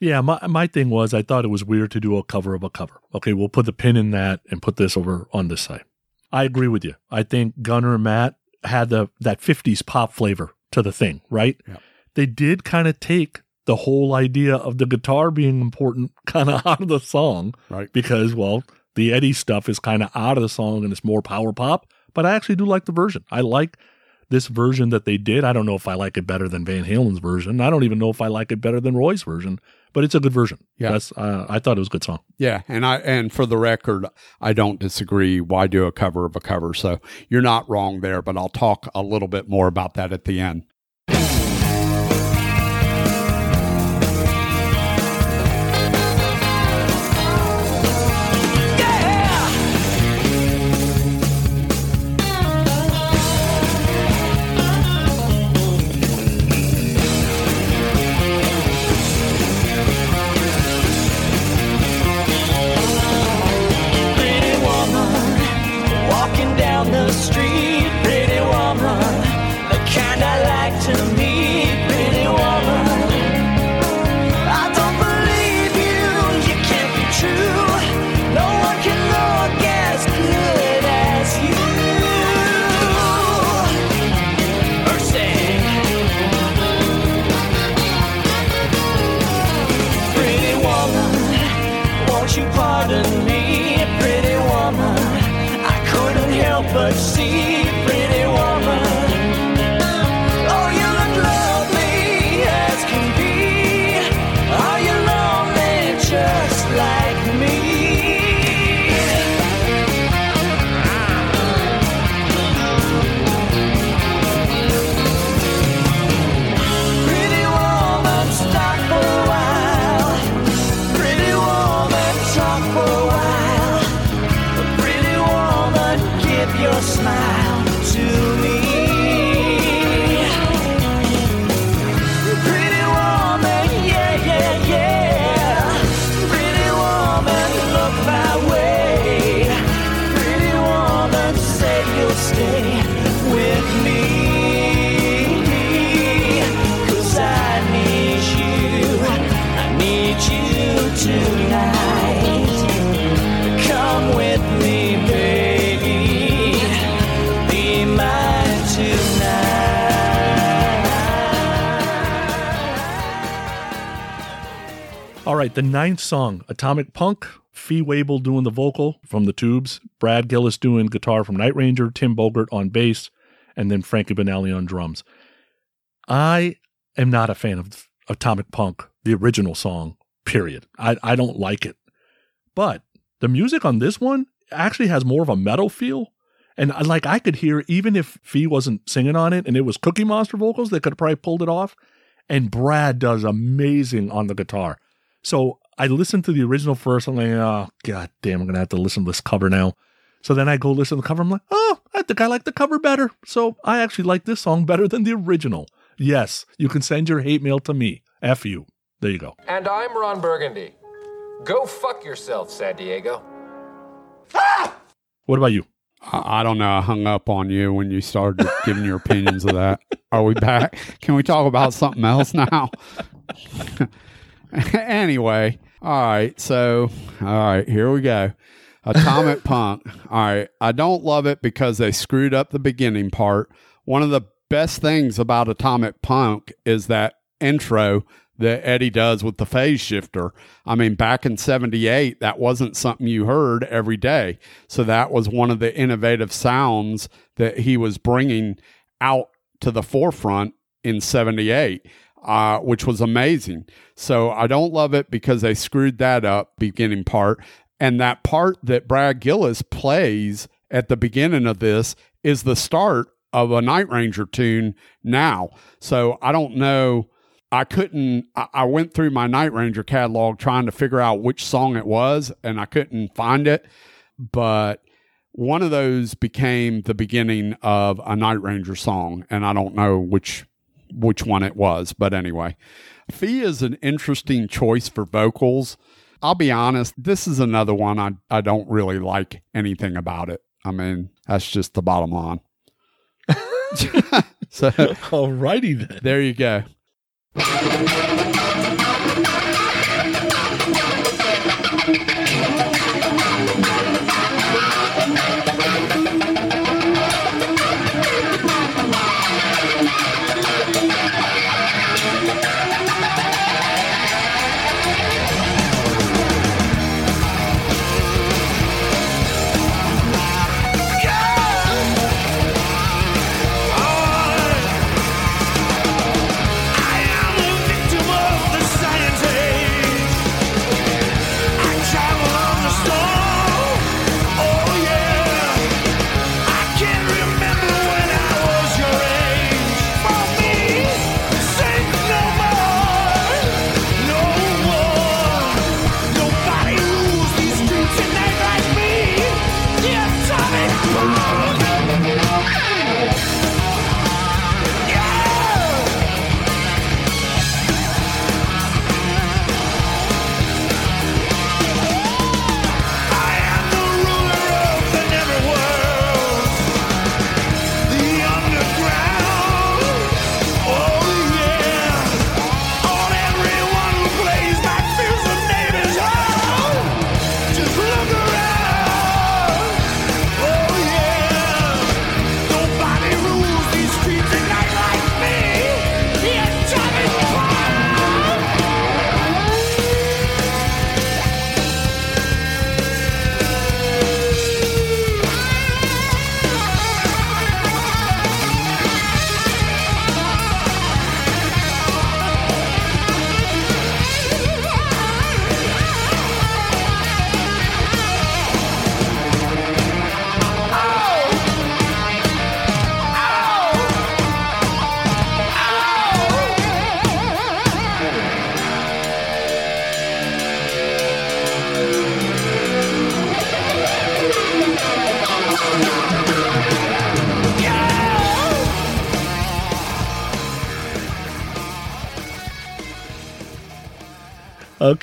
Yeah, my my thing was I thought it was weird to do a cover of a cover. Okay, we'll put the pin in that and put this over on this side. I agree with you. I think Gunnar and Matt had the that 50s pop flavor to the thing, right? Yeah. They did kind of take the whole idea of the guitar being important kind of out of the song Right. because well, the Eddie stuff is kind of out of the song and it's more power pop, but I actually do like the version. I like this version that they did. I don't know if I like it better than Van Halen's version. I don't even know if I like it better than Roy's version, but it's a good version. Yeah. That's uh, I thought it was a good song. Yeah, and I and for the record, I don't disagree. Why do a cover of a cover? So you're not wrong there, but I'll talk a little bit more about that at the end. Right, the ninth song, Atomic Punk, Fee Waybill doing the vocal from the Tubes, Brad Gillis doing guitar from Night Ranger, Tim Bogert on bass, and then Frankie Banali on drums. I am not a fan of Atomic Punk, the original song, period. I, I don't like it. But the music on this one actually has more of a metal feel. And I- like I could hear, even if Fee wasn't singing on it and it was Cookie Monster vocals, they could have probably pulled it off. And Brad does amazing on the guitar. So I listened to the original first. I'm like, oh, god damn, I'm going to have to listen to this cover now. So then I go listen to the cover. I'm like, oh, I think I like the cover better. So I actually like this song better than the original. Yes, you can send your hate mail to me. F you. There you go. And I'm Ron Burgundy. Go fuck yourself, San Diego. Ah! What about you? I I don't know. I hung up on you when you started giving your opinions of that. Are we back? Can we talk about something else now? anyway, all right. So, all right, here we go. Atomic Punk. All right. I don't love it because they screwed up the beginning part. One of the best things about Atomic Punk is that intro that Eddie does with the phase shifter. I mean, back in 78, that wasn't something you heard every day. So that was one of the innovative sounds that he was bringing out to the forefront in 78. Uh, which was amazing. So I don't love it because they screwed that up beginning part. And that part that Brad Gillis plays at the beginning of this is the start of a Night Ranger tune now. So I don't know. I couldn't, I, I went through my Night Ranger catalog trying to figure out which song it was, and I couldn't find it. But one of those became the beginning of a Night Ranger song, and I don't know which which one it was, but anyway. Fee is an interesting choice for vocals. I'll be honest, this is another one I, I don't really like anything about it. I mean, that's just the bottom line. so Alrighty then. there you go.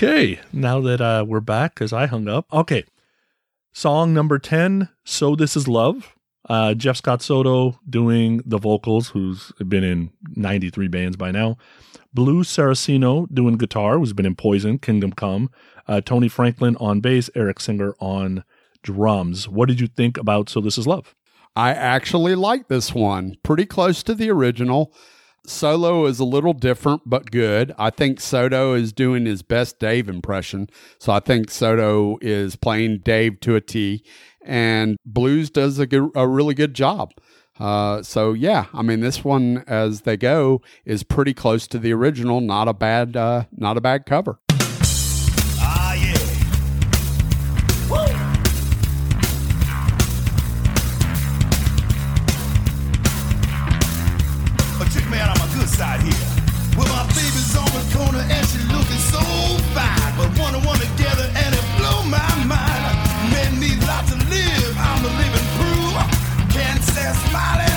Okay, now that uh, we're back, because I hung up. Okay, song number 10, So This Is Love. Uh, Jeff Scott Soto doing the vocals, who's been in 93 bands by now. Blues Saraceno doing guitar, who's been in Poison, Kingdom Come. Uh, Tony Franklin on bass, Eric Singer on drums. What did you think about So This Is Love? I actually like this one. Pretty close to the original. Solo is a little different, but good. I think Soto is doing his best Dave impression. So I think Soto is playing Dave to a T, and Blues does a, good, a really good job. Uh, so yeah, I mean this one as they go is pretty close to the original. Not a bad, uh, not a bad cover. Me out on my here. Well, my baby's on the corner and she looking so fine. But one and one together and it blew my mind. Men need lots to live. I'm the living proof. Can't say smiling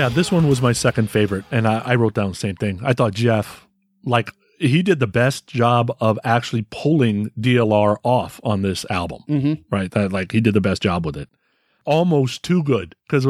Yeah, this one was my second favorite, and I, I wrote down the same thing. I thought Jeff, like, he did the best job of actually pulling DLR off on this album, Mhm. right? That, like, he did the best job with it. Almost too good because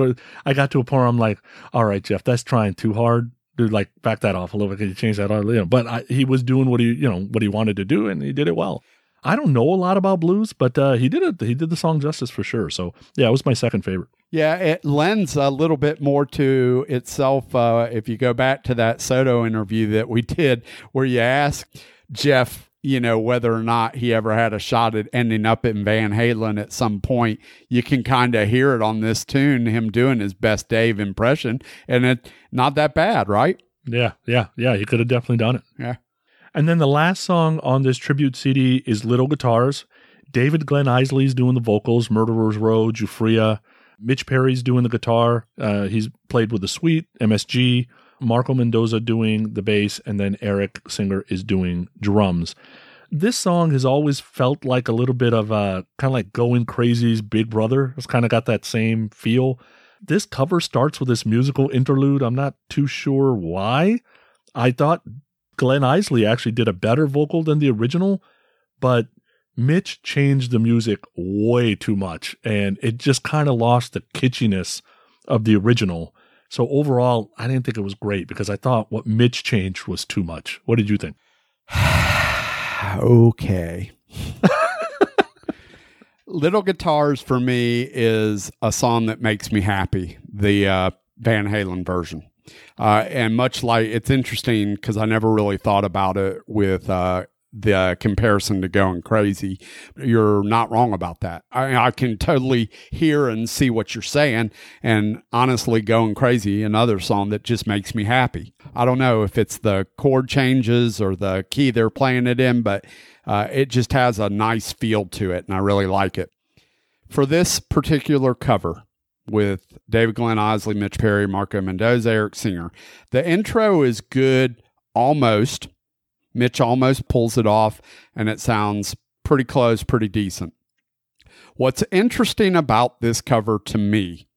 I got to a point where I'm like, all right, Jeff, that's trying too hard. Dude, like, back that off a little bit. Can you change that? You know, but I, he was doing what he, you know, what he wanted to do, and he did it well. I don't know a lot about blues, but uh, he did it. He did the song justice for sure. So yeah, it was my second favorite. Yeah, it lends a little bit more to itself. Uh, if you go back to that Soto interview that we did, where you asked Jeff, you know, whether or not he ever had a shot at ending up in Van Halen at some point, you can kind of hear it on this tune, him doing his best Dave impression, and it's not that bad, right? Yeah, yeah, yeah. He could have definitely done it. Yeah. And then the last song on this tribute CD is Little Guitars. David Glen Eisley's doing the vocals, Murderer's Row, Giuffria. Mitch Perry's doing the guitar. Uh, he's played with the Sweet, MSG. Marco Mendoza doing the bass, and then Eric Singer is doing drums. This song has always felt like a little bit of a kind of like Going Crazy's Big Brother. It's kind of got that same feel. This cover starts with this musical interlude. I'm not too sure why. I thought Glen Eisley actually did a better vocal than the original, but Mitch changed the music way too much and it just kind of lost the kitschiness of the original. So overall, I didn't think it was great because I thought what Mitch changed was too much. What did you think? okay. Little Guitars for me is a song that makes me happy, the uh, Van Halen version. Uh, and much like it's interesting because I never really thought about it with uh, the comparison to going crazy. You're not wrong about that. I, I can totally hear and see what you're saying. And honestly, going crazy, another song that just makes me happy. I don't know if it's the chord changes or the key they're playing it in, but uh, it just has a nice feel to it, and I really like it. For this particular cover, with David Glenn Osley, Mitch Perry, Marco Mendoza, Eric Singer. The intro is good almost. Mitch almost pulls it off, and it sounds pretty close, pretty decent. What's interesting about this cover to me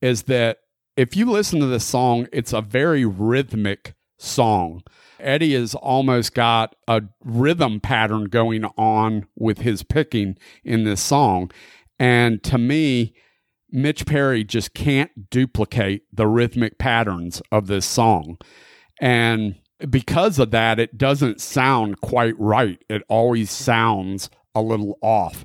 is that if you listen to this song, it's a very rhythmic song. Eddie has almost got a rhythm pattern going on with his picking in this song. And to me, Mitch Perry just can't duplicate the rhythmic patterns of this song. And because of that, it doesn't sound quite right. It always sounds a little off.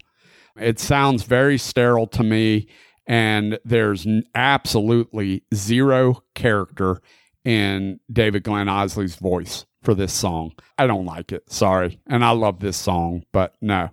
It sounds very sterile to me, and there's absolutely zero character in David Glenn Osley's voice for this song. I don't like it. Sorry. And I love this song, but no.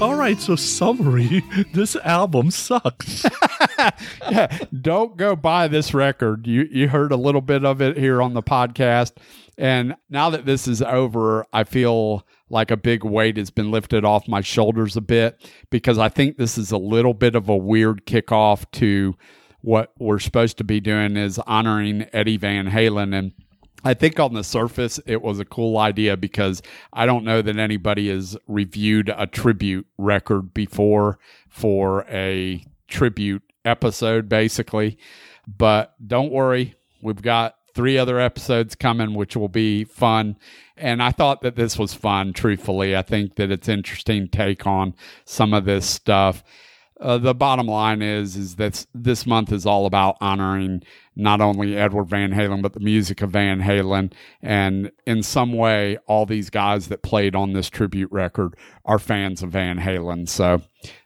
All right, so summary this album sucks. yeah, don't go buy this record. You you heard a little bit of it here on the podcast, and now that this is over, I feel like a big weight has been lifted off my shoulders a bit because I think this is a little bit of a weird kickoff to what we're supposed to be doing is honoring Eddie Van Halen and I think on the surface it was a cool idea because I don't know that anybody has reviewed a tribute record before for a tribute episode, basically. But don't worry, we've got three other episodes coming, which will be fun. And I thought that this was fun, truthfully. I think that it's interesting take on some of this stuff. Uh, the bottom line is is that this month is all about honoring not only Edward Van Halen but the music of Van Halen, and in some way, all these guys that played on this tribute record are fans of Van Halen. So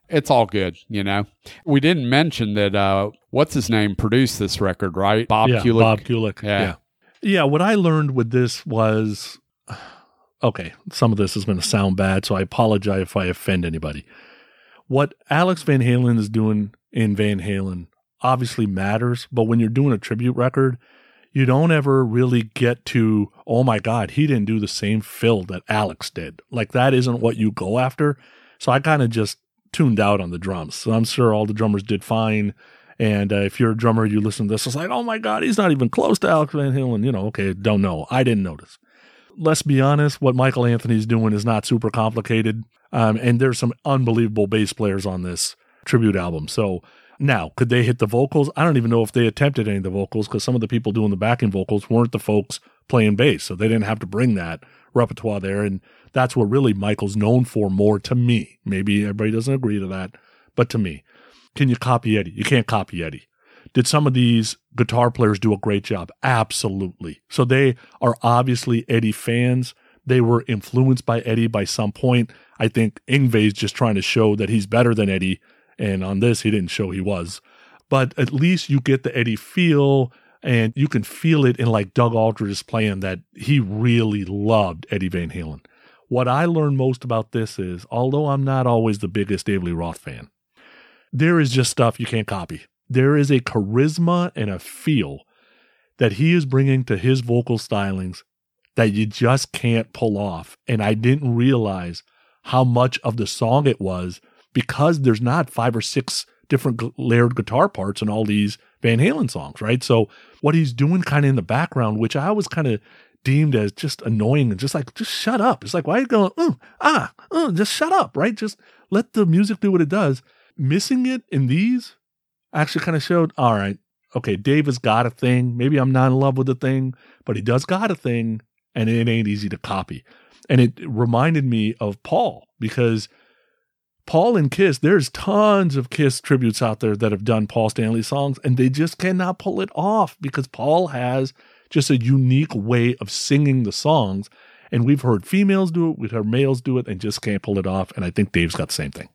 it's all good, you know. We didn't mention that. Uh, what's his name produced this record, right? Bob yeah, Kulick. Bob Kulick. Yeah. yeah. Yeah. What I learned with this was okay, some of this is going to sound bad, so I apologize if I offend anybody. What Alex Van Halen is doing in Van Halen obviously matters, but when you're doing a tribute record, you don't ever really get to, oh my God, he didn't do the same fill that Alex did. Like that isn't what you go after. So I kind of just tuned out on the drums. So I'm sure all the drummers did fine. And uh, if you're a drummer, you listen to this, it's like, oh my God, he's not even close to Alex Van Halen. You know, okay, don't know. I didn't notice. Let's be honest, what Michael Anthony's doing is not super complicated. Um, and there's some unbelievable bass players on this tribute album. So now, could they hit the vocals? I don't even know if they attempted any of the vocals because some of the people doing the backing vocals weren't the folks playing bass. So they didn't have to bring that repertoire there. And that's what really Michael's known for more to me. Maybe everybody doesn't agree to that, but to me. Can you copy Eddie? You can't copy Eddie. Did some of these guitar players do a great job? Absolutely. So they are obviously Eddie fans. They were influenced by Eddie by some point. I think Yngwie's just trying to show that he's better than Eddie. And on this, he didn't show he was. But at least you get the Eddie feel and you can feel it in like Doug Aldrich's playing that he really loved Eddie Van Halen. What I learned most about this is, although I'm not always the biggest David Lee Roth fan, there is just stuff you can't copy. There is a charisma and a feel that he is bringing to his vocal stylings that you just can't pull off. And I didn't realize how much of the song it was because there's not five or six different layered guitar parts in all these Van Halen songs, right? So what he's doing kind of in the background, which I was kind of deemed as just annoying and just like, just shut up. It's like, why are you going, uh, ah, uh, just shut up, right? Just let the music do what it does. Missing it in these actually kind of showed, all right, okay, Dave has got a thing. Maybe I'm not in love with the thing, but he does got a thing and it ain't easy to copy. And it reminded me of Paul because Paul and Kiss, there's tons of Kiss tributes out there that have done Paul Stanley songs, and they just cannot pull it off because Paul has just a unique way of singing the songs. And we've heard females do it, we've heard males do it, and just can't pull it off. And I think Dave's got the same thing.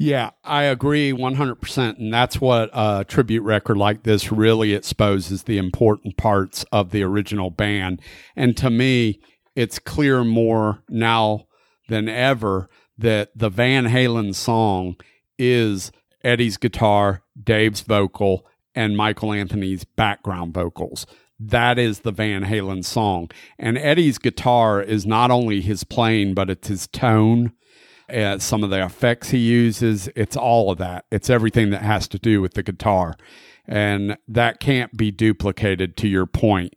Yeah, I agree 100%. And that's what a tribute record like this really exposes the important parts of the original band. And to me, it's clear more now than ever that the Van Halen song is Eddie's guitar, Dave's vocal, and Michael Anthony's background vocals. That is the Van Halen song. And Eddie's guitar is not only his playing, but it's his tone uh, some of the effects he uses. It's all of that. It's everything that has to do with the guitar. And that can't be duplicated to your point.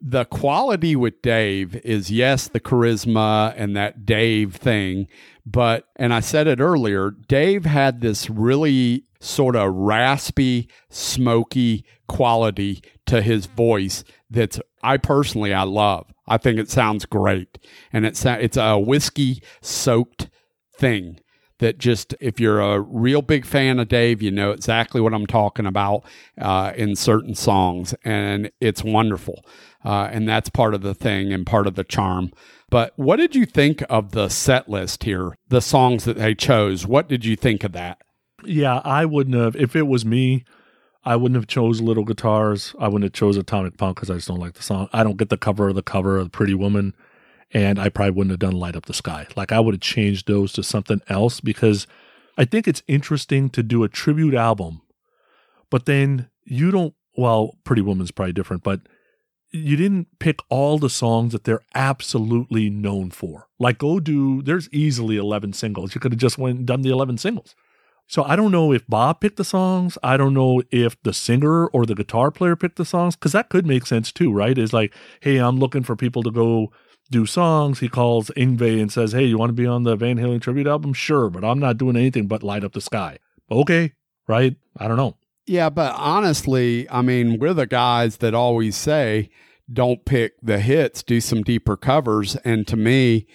The quality with Dave is, yes, the charisma and that Dave thing. But, and I said it earlier, Dave had this really sort of raspy, smoky quality to his voice that's, I personally, I love. I think it sounds great. And it's, it's a whiskey soaked thing that just if you're a real big fan of Dave, you know exactly what I'm talking about uh, in certain songs, and it's wonderful. Uh, and that's part of the thing and part of the charm. But what did you think of the set list here? The songs that they chose. What did you think of that? Yeah, I wouldn't have, if it was me, I wouldn't have chose Little Guitars. I wouldn't have chose Atomic Punk because I just don't like the song. I don't get the cover of the cover of Pretty Woman and I probably wouldn't have done Light Up the Sky. Like I would have changed those to something else because I think it's interesting to do a tribute album, but then you don't. Well, Pretty Woman's probably different, but you didn't pick all the songs that they're absolutely known for. Like go do. There's easily eleven singles. You could have just went and done the eleven singles. So I don't know if Bob picked the songs. I don't know if the singer or the guitar player picked the songs because that could make sense too, right? Is like, hey, I'm looking for people to go do songs. He calls Yngwie and says, Hey, you want to be on the Van Halen tribute album? Sure, but I'm not doing anything but light up the sky. Okay, right? I don't know. Yeah, but honestly, I mean, we're the guys that always say, don't pick the hits, do some deeper covers. And to me,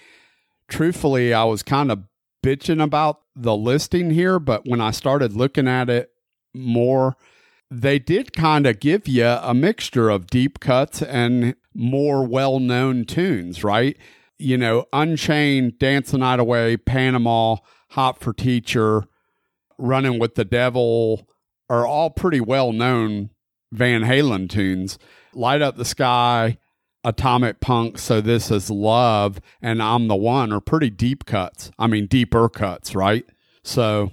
truthfully, I was kind of bitching about the listing here, but when I started looking at it more, they did kind of give you a mixture of deep cuts and more well known tunes, right? You know, Unchained, Dance the Night Away, Panama, Hot for Teacher, Running with the Devil are all pretty well known Van Halen tunes. Light Up the Sky, Atomic Punk, So This Is Love, and I'm the One are pretty deep cuts. I mean, deeper cuts, right? So,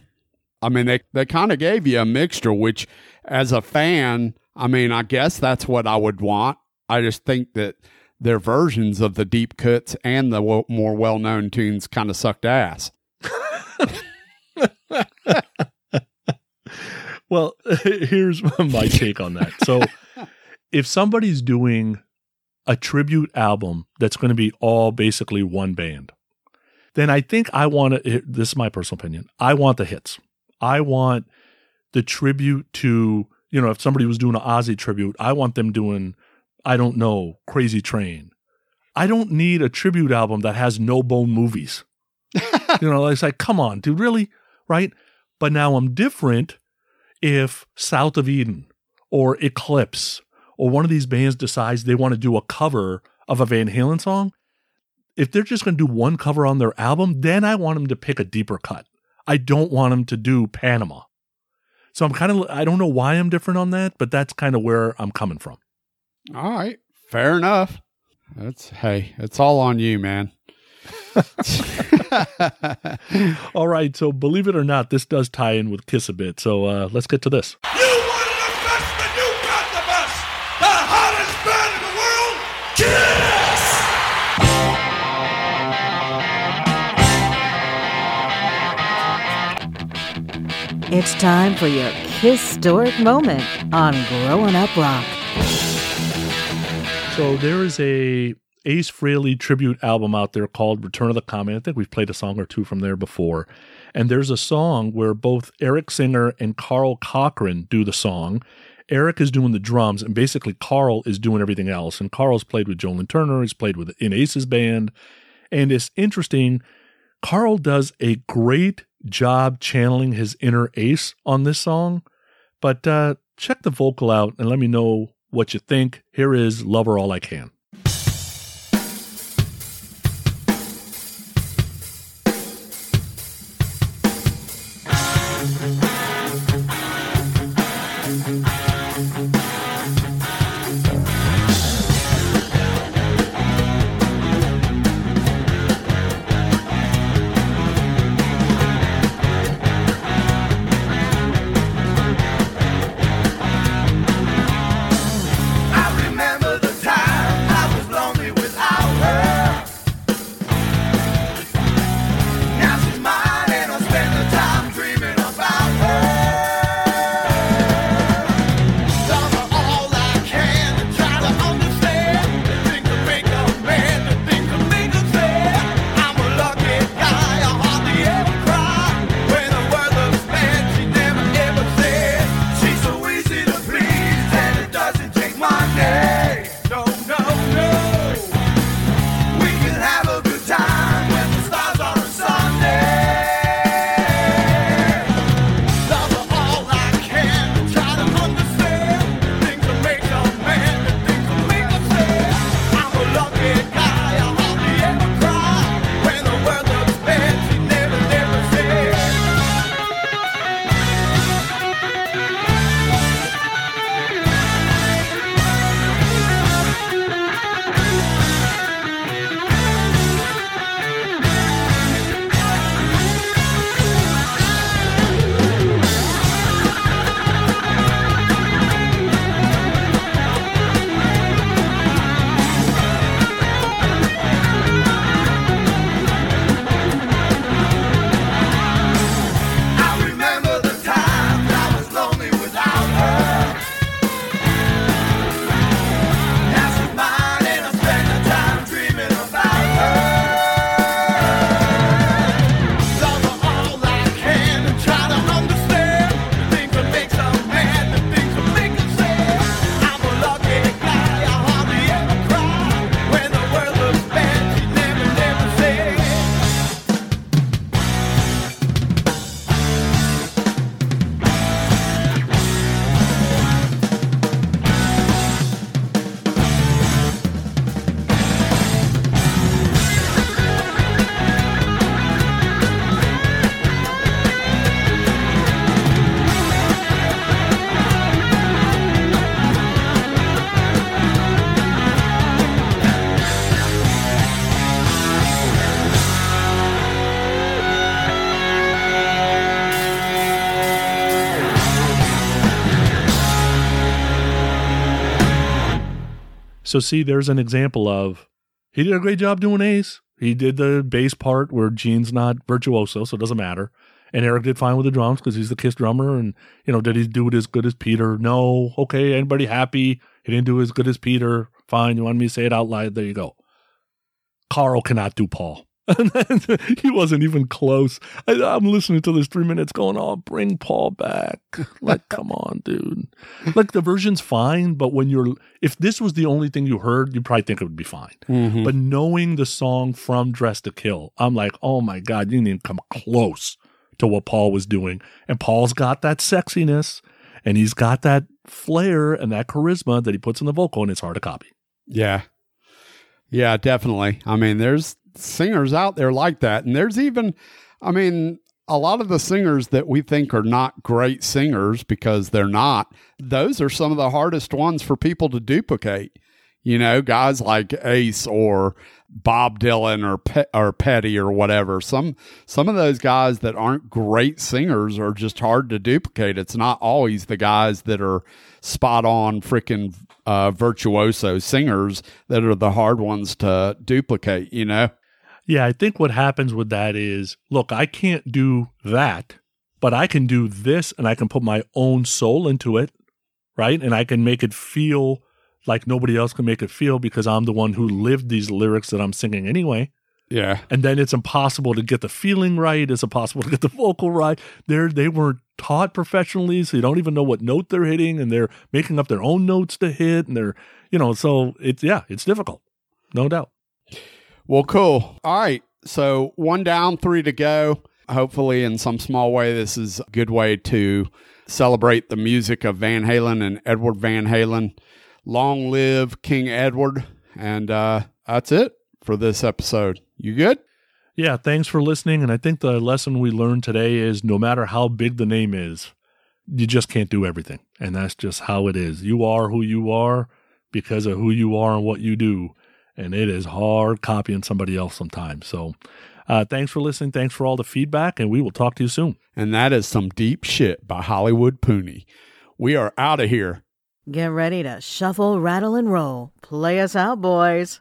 I mean, they, they kind of gave you a mixture, which as a fan, I mean, I guess that's what I would want. I just think that their versions of the deep cuts and the w- more well known tunes kind of sucked ass. Well, here's my take on that. So, if somebody's doing a tribute album that's going to be all basically one band, then I think I want to. This is my personal opinion. I want the hits. I want the tribute to, you know, if somebody was doing an Ozzy tribute, I want them doing, I don't know, Crazy Train. I don't need a tribute album that has no bone movies. you know, it's like, come on, dude, really? Right? But now I'm different if South of Eden or Eclipse or one of these bands decides they want to do a cover of a Van Halen song. If they're just going to do one cover on their album, then I want them to pick a deeper cut. I don't want them to do Panama. So I'm kind of, I don't know why I'm different on that, but that's kind of where I'm coming from. All right. Fair enough. That's, hey, it's all on you, man. All right. So believe it or not, this does tie in with Kiss a bit. So uh, let's get to this. You wanted the best, then you got the best. The hottest band in the world, Kiss! It's time for your historic moment on Growing Up Rock. So there is a Ace Frehley tribute album out there called Return of the Comet. I think we've played a song or two from there before. And there's a song where both Eric Singer and Karl Cochran do the song. Eric is doing the drums, and basically Karl is doing everything else. And Karl's played with Joe Turner, he's played with in Ace's band. And it's interesting. Karl does a great job channeling his inner Ace on this song. But uh, check the vocal out and let me know what you think. Here is Love Her All I Can. So see, there's an example of he did a great job doing Ace. He did the bass part where Gene's not virtuoso, so it doesn't matter. And Eric did fine with the drums because he's the Kiss drummer. And you know, did he do it as good as Peter? No. Okay, anybody happy? He didn't do it as good as Peter. Fine. You want me to say it out loud? There you go. Karl cannot do Paul. he wasn't even close. I, I'm listening to this three minutes going, oh, bring Paul back. Like, come on, dude. Like, the version's fine, but when you're, if this was the only thing you heard, you'd probably think it would be fine. Mhm. But knowing the song from Dressed to Kill, I'm like, oh my God, you didn't even come close to what Paul was doing. And Paul's got that sexiness and he's got that flair and that charisma that he puts in the vocal, and it's hard to copy. Yeah. Yeah, definitely. I mean, there's singers out there like that. And there's even, I mean, a lot of the singers that we think are not great singers because they're not, those are some of the hardest ones for people to duplicate. You know, guys like Ace or Bob Dylan or Pe- or Petty or whatever. Some some of those guys that aren't great singers are just hard to duplicate. It's not always the guys that are spot on freaking uh, virtuoso singers that are the hard ones to duplicate. You know. Yeah, I think what happens with that is look, I can't do that, but I can do this and I can put my own soul into it, right? And I can make it feel like nobody else can make it feel because I'm the one who lived these lyrics that I'm singing anyway. Yeah. And then it's impossible to get the feeling right. It's impossible to get the vocal right. They're they weren't taught professionally, so you don't even know what note they're hitting, and they're making up their own notes to hit, and they're you know, so it's yeah, it's difficult, no doubt. Well, cool. All right. So one down, three to go. Hopefully, in some small way, this is a good way to celebrate the music of Van Halen and Edward Van Halen. Long live King Edward. And uh, that's it for this episode. You good? Yeah, thanks for listening. And I think the lesson we learned today is no matter how big the name is, you just can't do everything. And that's just how it is. You are who you are because of who you are and what you do. And it is hard copying somebody else sometimes. So uh, thanks for listening. Thanks for all the feedback. And we will talk to you soon. And that is some deep shit by Hollywood Pooney. We are out of here. Get ready to shuffle, rattle, and roll. Play us out, boys.